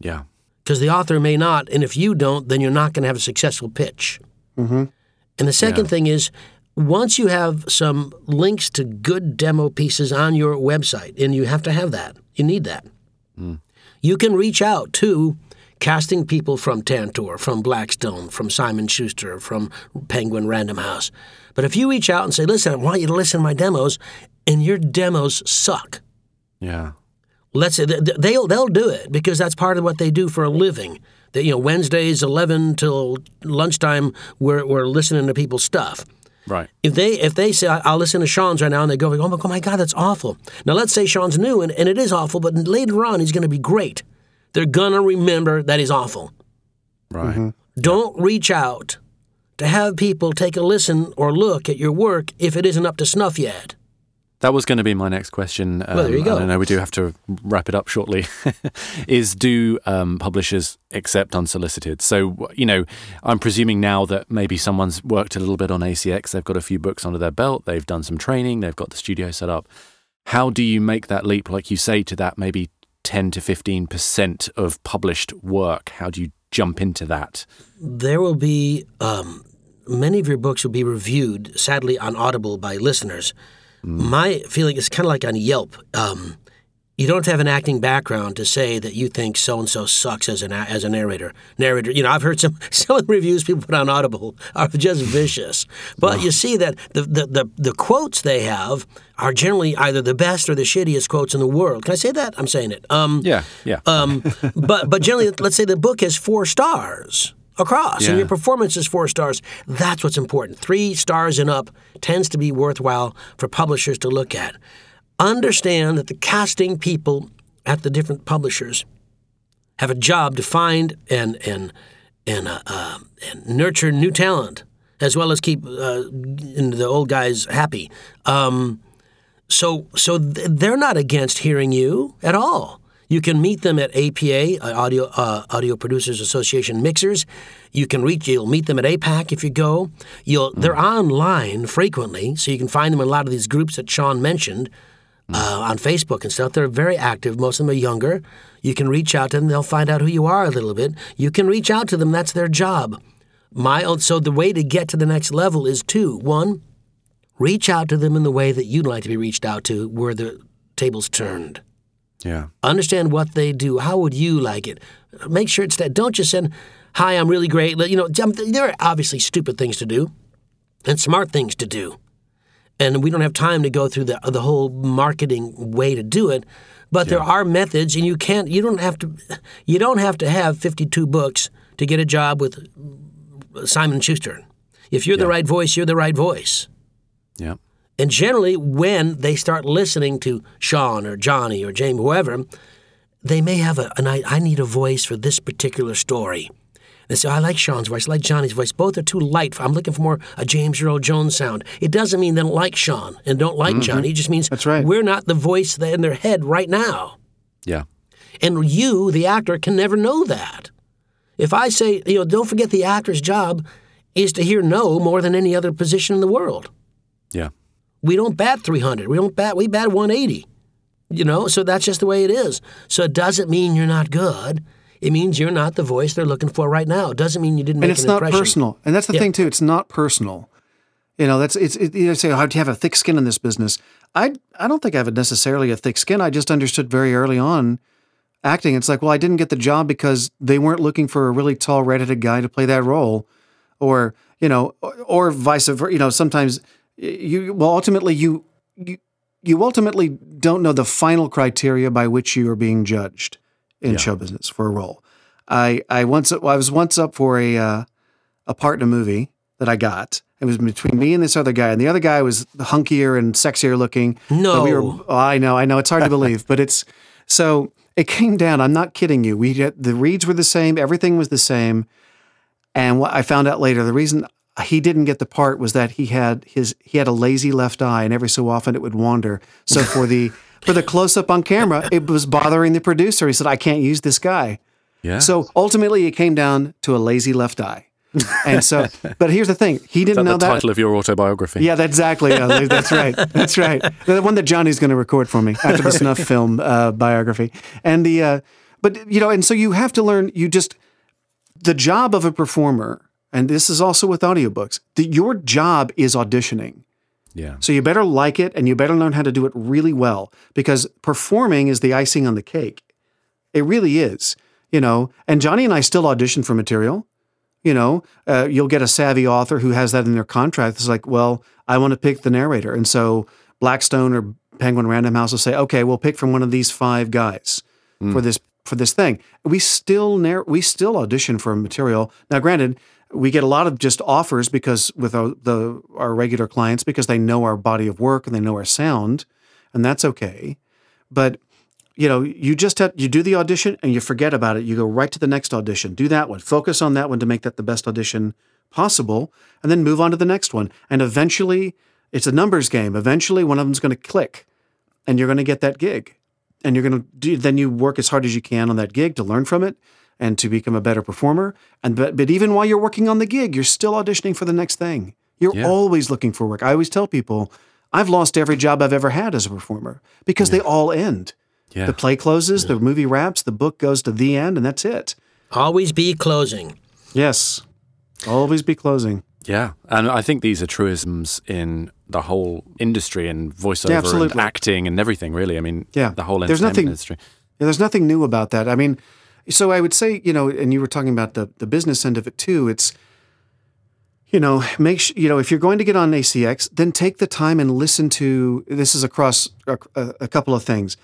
Yeah. Because the author may not, and if you don't, then you're not going to have a successful pitch. Mm-hmm. And the second thing is, once you have some links to good demo pieces on your website, and you have to have that, you need that. Mm. You can reach out to casting people from Tantor, from Blackstone, from Simon Schuster, from Penguin Random House. But if you reach out and say, "Listen, I want you to listen to my demos," and your demos suck, Yeah. Let's say th- th- they'll they'll do it because that's part of what they do for a living. That you know Wednesdays eleven till lunchtime we're we're listening to people's stuff. Right. If they if they say "I- I'll listen to Sean's right now and they go oh my, oh my god that's awful. Now let's say Sean's new and, and it is awful, but later on he's going to be great. They're gonna remember that he's awful. Right. Mm-hmm. Don't reach out to have people take a listen or look at your work if it isn't up to snuff yet. That was going to be my next question. Um, Well, there you go. and I know we do have to wrap it up shortly. is do um, publishers accept unsolicited? So, you know, I'm presuming now that maybe someone's worked a little bit on ACX, they've got a few books under their belt, they've done some training, they've got the studio set up. How do you make that leap, like you say, to that maybe 10 to 15% of published work? How do you jump into that? there will be um, many of your books will be reviewed, sadly, on Audible by listeners. My feeling is kind of like on Yelp. Um, you don't have have an acting background to say that you think so and so sucks as an a- as a narrator. Narrator, you know, I've heard some some of the reviews people put on Audible are just vicious. But you see that the, the the the quotes they have are generally either the best or the shittiest quotes in the world. Can I say that? I'm saying it. Um, Yeah, yeah. um, but but generally, let's say the book has four stars across, and your performance is four stars. That's what's important. Three stars and up tends to be worthwhile for publishers to look at. Understand that the casting people at the different publishers have a job to find and and and, uh, uh, and nurture new talent, as well as keep uh, the old guys happy. Um, so so th- they're not against hearing you at all. You can meet them at APA, uh, Audio uh, Audio Producers Association Mixers. You can reach. You'll meet them at APAC if you go. You'll. They're online frequently, so you can find them in a lot of these groups that Sean mentioned uh, on Facebook and stuff. They're very active. Most of them are younger. You can reach out to them. They'll find out who you are a little bit. You can reach out to them. That's their job. My own. So the way to get to the next level is two. One, reach out to them in the way that you'd like to be reached out to, where the tables turned. Yeah. Understand what they do. How would you like it? Make sure it's that. Don't just send, "Hi, I'm really great." You know, there are obviously stupid things to do, and smart things to do, and we don't have time to go through the the whole marketing way to do it. But there are methods, and you can't. You don't have to. You don't have to have 52 books to get a job with Simon Schuster. If you're the right voice, you're the right voice. Yeah. And generally, when they start listening to Sean or Johnny or Jamie, whoever, they may have a, an I, I need a voice for this particular story. They say, I like Sean's voice, I like Johnny's voice. Both are too light. I'm looking for more a James Earl Jones sound. It doesn't mean they don't like Sean and don't like mm-hmm. Johnny. It just means That's right. we're not the voice in their head right now. Yeah. And you, the actor, can never know that. If I say, you know, don't forget the actor's job is to hear no more than any other position in the world. Yeah. We don't bat 300. We don't bat. We bat 180. You know, so that's just the way it is. So it doesn't mean you're not good. It means you're not the voice they're looking for right now. It doesn't mean you didn't make the job. and it's an not impression. personal. And that's the Yeah. thing too. It's not personal. You know, that's it's. It, you know, say, how do you have a thick skin in this business? I I don't think I have necessarily a thick skin. I just understood very early on acting. It's like, well, I didn't get the job because they weren't looking for a really tall, redheaded guy to play that role, or you know, or, or vice versa. You know, sometimes you well, ultimately you you you ultimately don't know the final criteria by which you are being judged in show business for a role. I I once I was once up for a uh, a part in a movie that I got. It was between me and this other guy, and the other guy was hunkier and sexier looking. No. We were. oh, I know, I know. It's hard to believe, but it's so. It came down. I'm not kidding you. We get the reads were the same. Everything was the same. And what I found out later, the reason he didn't get the part was that he had his he had a lazy left eye, and every so often it would wander. So for the for the close up on camera, it was bothering the producer. He said, "I can't use this guy." Yeah. So ultimately, it came down to a lazy left eye. And so, but here's the thing: he didn't that know the that. title of your autobiography? Yeah, that's exactly. Yeah, that's right. That's right. The one that Johnny's going to record for me after the snuff film uh, biography. And the, uh, but you know, and so you have to learn. You just the job of a performer, and this is also with audiobooks. That your job is auditioning. Yeah. So you better like it, and you better learn how to do it really well because performing is the icing on the cake. It really is. you know. And Johnny and I still audition for material. You know, uh, you'll get a savvy author who has that in their contract. It's like, well, I want to pick the narrator, and so Blackstone or Penguin Random House will say, okay, we'll pick from one of these five guys for this for this thing. We still narr- we still audition for material. Now, granted, we get a lot of just offers because with our, the our regular clients because they know our body of work and they know our sound, and that's okay. But you know, you just have, you do the audition and you forget about it. You go right to the next audition. Do that one. Focus on that one to make that the best audition possible, and then move on to the next one. And eventually, it's a numbers game. Eventually, one of them's going to click, and you're going to get that gig. And you're going to do. Then you work as hard as you can on that gig to learn from it and to become a better performer. And but but even while you're working on the gig, you're still auditioning for the next thing. You're Yeah. always looking for work. I always tell people, I've lost every job I've ever had as a performer because they all end. Yeah. The play closes, the movie wraps, the book goes to the end, and that's it. Always be closing. Yes. Always be closing. Yeah, and I think these are truisms in the whole industry and voiceover and acting and everything. Really, I mean, Yeah. the whole There's nothing- industry. Yeah, there's nothing new about that. I mean, so I would say, you know, and you were talking about the the business end of it too. It's, you know, make sh- you know if you're going to get on ACX, then take the time and listen to. This is across a, a, couple of things.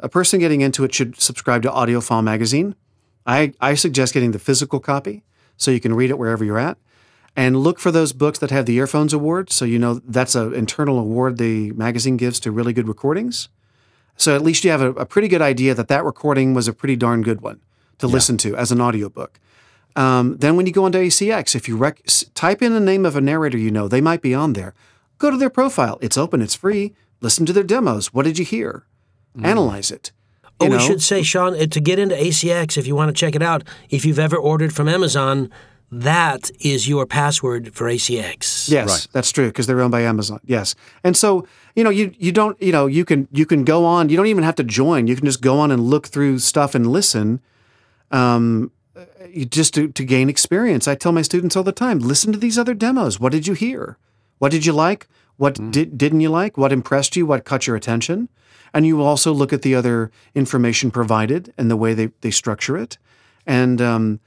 A person getting into it should subscribe to AudioFile magazine. I I suggest getting the physical copy so you can read it wherever you're at. And look for those books that have the Earphones Award. So you know that's an internal award the magazine gives to really good recordings. So at least you have a, a pretty good idea that that recording was a pretty darn good one to listen to as an audiobook. Um, then when you go onto ACX, if you rec- type in the name of a narrator you know, they might be on there. Go to their profile. It's open. It's free. Listen to their demos. What did you hear? Analyze it. Oh, You we should say, Sean, uh, to get into ACX, if you want to check it out, if you've ever ordered from Amazon, that is your password for ACX. Yes, that's true because they're owned by Amazon. Yes, and so you know you you don't you know you can you can go on. You don't even have to join. You can just go on and look through stuff and listen. Um, just to, to gain experience. I tell my students all the time: listen to these other demos. What did you hear? What did you like? What did didn't you like? What impressed you? What caught your attention? And you will also look at the other information provided and the way they, they structure it. And um,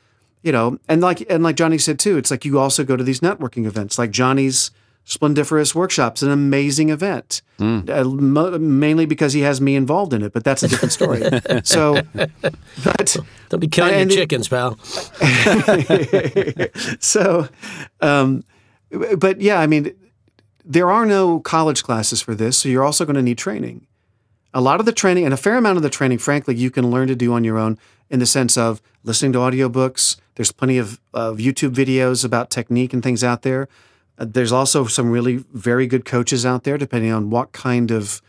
you know, and like and like Johnny said too, it's like you also go to these networking events, like Johnny's Splendiferous Workshops, an amazing event, uh, mo- mainly because he has me involved in it. But that's a different story. so, but Don't be killing And your chickens, pal. so, um, but yeah, I mean, there are no college classes for this, so you're also going to need training. A lot of the training, and a fair amount of the training, frankly, you can learn to do on your own in the sense of listening to audiobooks. There's plenty of, of YouTube videos about technique and things out there. Uh, there's also some really very good coaches out there, depending on what kind of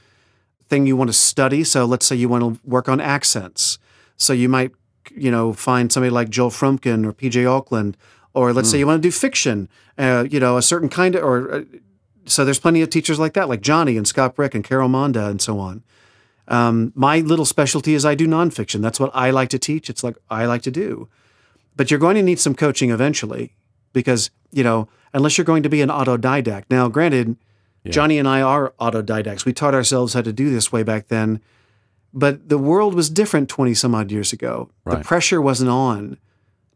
thing you want to study. So let's say you want to work on accents. So you might, you know, find somebody like Joel Froomkin or PJ Ochlan, or let's say you want to do fiction, uh, you know, a certain kind of, or uh, so there's plenty of teachers like that, like Johnny and Scott Brick and Carol Monda and so on. Um, my little specialty is I do nonfiction. That's what I like to teach. It's like I like to do. But you're going to need some coaching eventually because, you know, unless you're going to be an autodidact. Now, granted, Johnny and I are autodidacts. We taught ourselves how to do this way back then. But the world was different 20 some odd years ago. The pressure wasn't on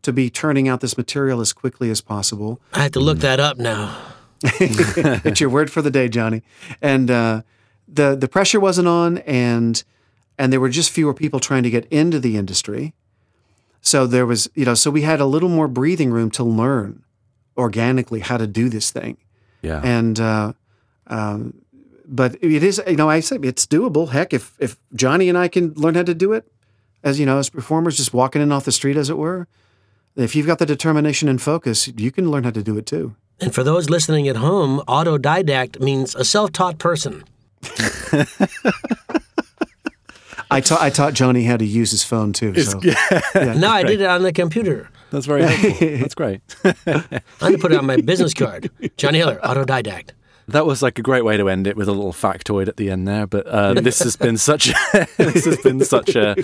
to be turning out this material as quickly as possible. I have to look that up now. it's your word for the day, Johnny. And uh, the the pressure wasn't on, and and there were just fewer people trying to get into the industry. So there was, you know, so we had a little more breathing room to learn organically how to do this thing. Yeah. And uh, um, but it is, you know, I say it's doable. Heck, if if Johnny and I can learn how to do it, as you know, as performers, just walking in off the street, as it were. If you've got the determination and focus, you can learn how to do it too. And for those listening at home, autodidact means a self taught person. I taught I taught Johnny how to use his phone too. So. No, I did it on the computer. That's very helpful. That's great. I'm going to put it on my business card. Johnny Heller, autodidact. That was like a great way to end it with a little factoid at the end there. But uh, this has been such a, this has been such a,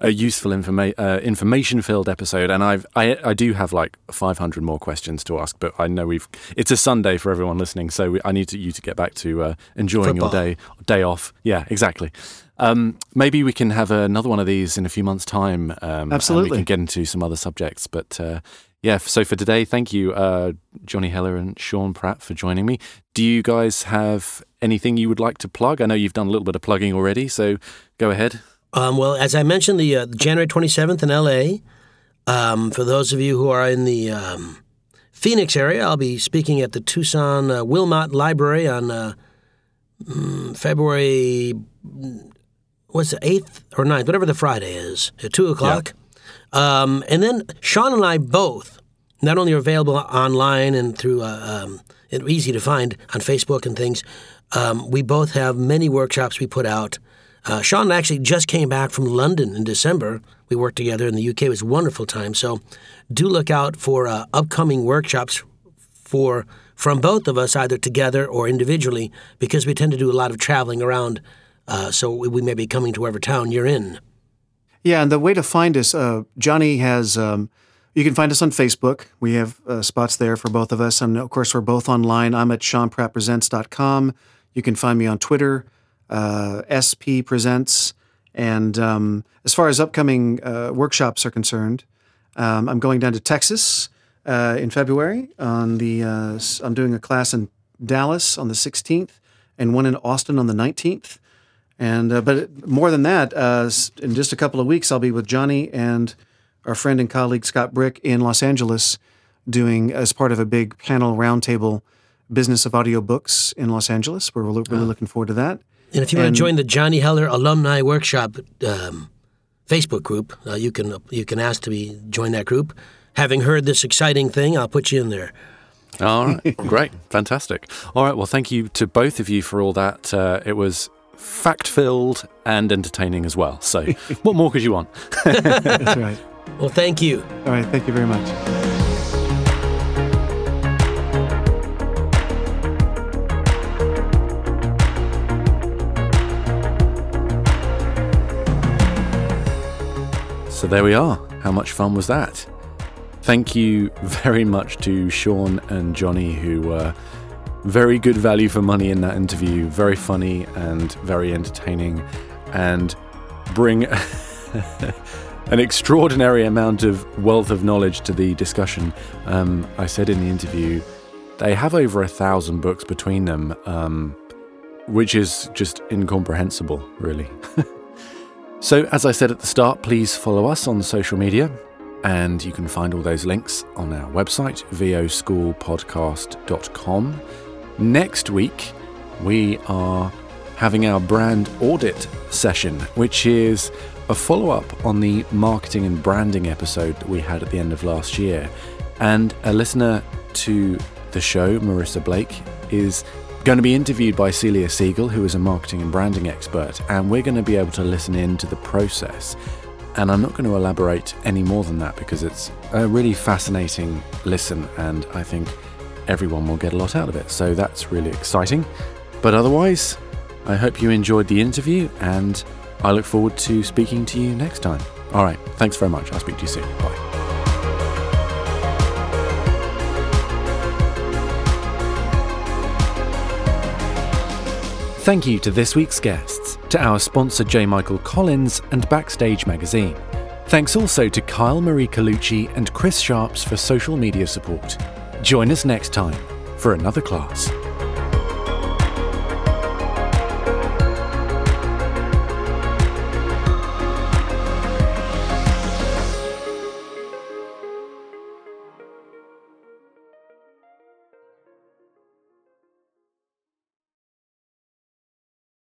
a useful informa- uh, information filled episode, and I've I, I do have like 500 more questions to ask, but I know we've it's a Sunday for everyone listening, so we, I need to, you to get back to uh, enjoying Football. your day day off. Yeah, exactly. Um, maybe we can have another one of these in a few months' time. Um, and Absolutely. we can get into some other subjects. But uh, yeah, so for today, thank you, uh, Johnny Heller and Sean Pratt, for joining me. Do you guys have anything you would like to plug? I know you've done a little bit of plugging already, so go ahead. Um, well, as I mentioned, the uh, January 27th in LA. Um, for those of you who are in the um, Phoenix area, I'll be speaking at the Tucson uh, Wilmot Library on uh, mm, February, what's the 8th or 9th, whatever the Friday is, at 2 o'clock. Um, and then Sean and I both, not only are available online and through, uh, um, and easy to find on Facebook and things, um, we both have many workshops we put out. Uh, Sean actually just came back from London in December. We worked together in the UK. It was a wonderful time. So do look out for uh, upcoming workshops for from both of us, either together or individually, because we tend to do a lot of traveling around. Uh, so we, may be coming to whatever town you're in. Yeah, and the way to find us, uh, Johnny has. Um, you can find us on Facebook. We have uh, spots there for both of us, and of course, we're both online. I'm at SeanPrattPresents.com. You can find me on Twitter, uh, SP Presents, and um, as far as upcoming uh, workshops are concerned, um, I'm going down to Texas uh, in February. On the I'm doing a class in Dallas on the 16th, and one in Austin on the 19th. And uh, but more than that, uh, in just a couple of weeks, I'll be with Johnny and our friend and colleague Scott Brick in Los Angeles, doing as part of a big panel roundtable business of audiobooks in Los Angeles. We're really, really looking forward to that. And if you want to join the Johnny Heller Alumni Workshop um, Facebook group, uh, you can you can ask to be join that group. Having heard this exciting thing, I'll put you in there. All right, great, fantastic. All right, well, thank you to both of you for all that. Uh, it was fact filled and entertaining as well. So, what more could you want? That's right. Well, thank you. All right. Thank you very much. So there we are. How much fun was that? Thank you very much to Sean and Johnny, who were very good value for money in that interview. Very funny and very entertaining, and bring an extraordinary amount of wealth of knowledge to the discussion. Um, I said in the interview, they have over a thousand books between them, um, which is just incomprehensible, really. So, as I said at the start, please follow us on social media, and you can find all those links on our website, voschoolpodcast.com. Next week, we are having our brand audit session, which is a follow up on the marketing and branding episode that we had at the end of last year. And a listener to the show, Marissa Blake, is going to be interviewed by Celia Siegel, who is a marketing and branding expert, and we're going to be able to listen in to the process. And I'm not going to elaborate any more than that because it's a really fascinating listen, and I think everyone will get a lot out of it. So that's really exciting. But otherwise, I hope you enjoyed the interview, and I look forward to speaking to you next time. All right, thanks very much. I'll speak to you soon. Bye. Thank you to this week's guests, to our sponsor J. Michael Collins and Backstage Magazine. Thanks also to Kyle Marie Colucci and Chris Sharps for social media support. Join us next time for another class.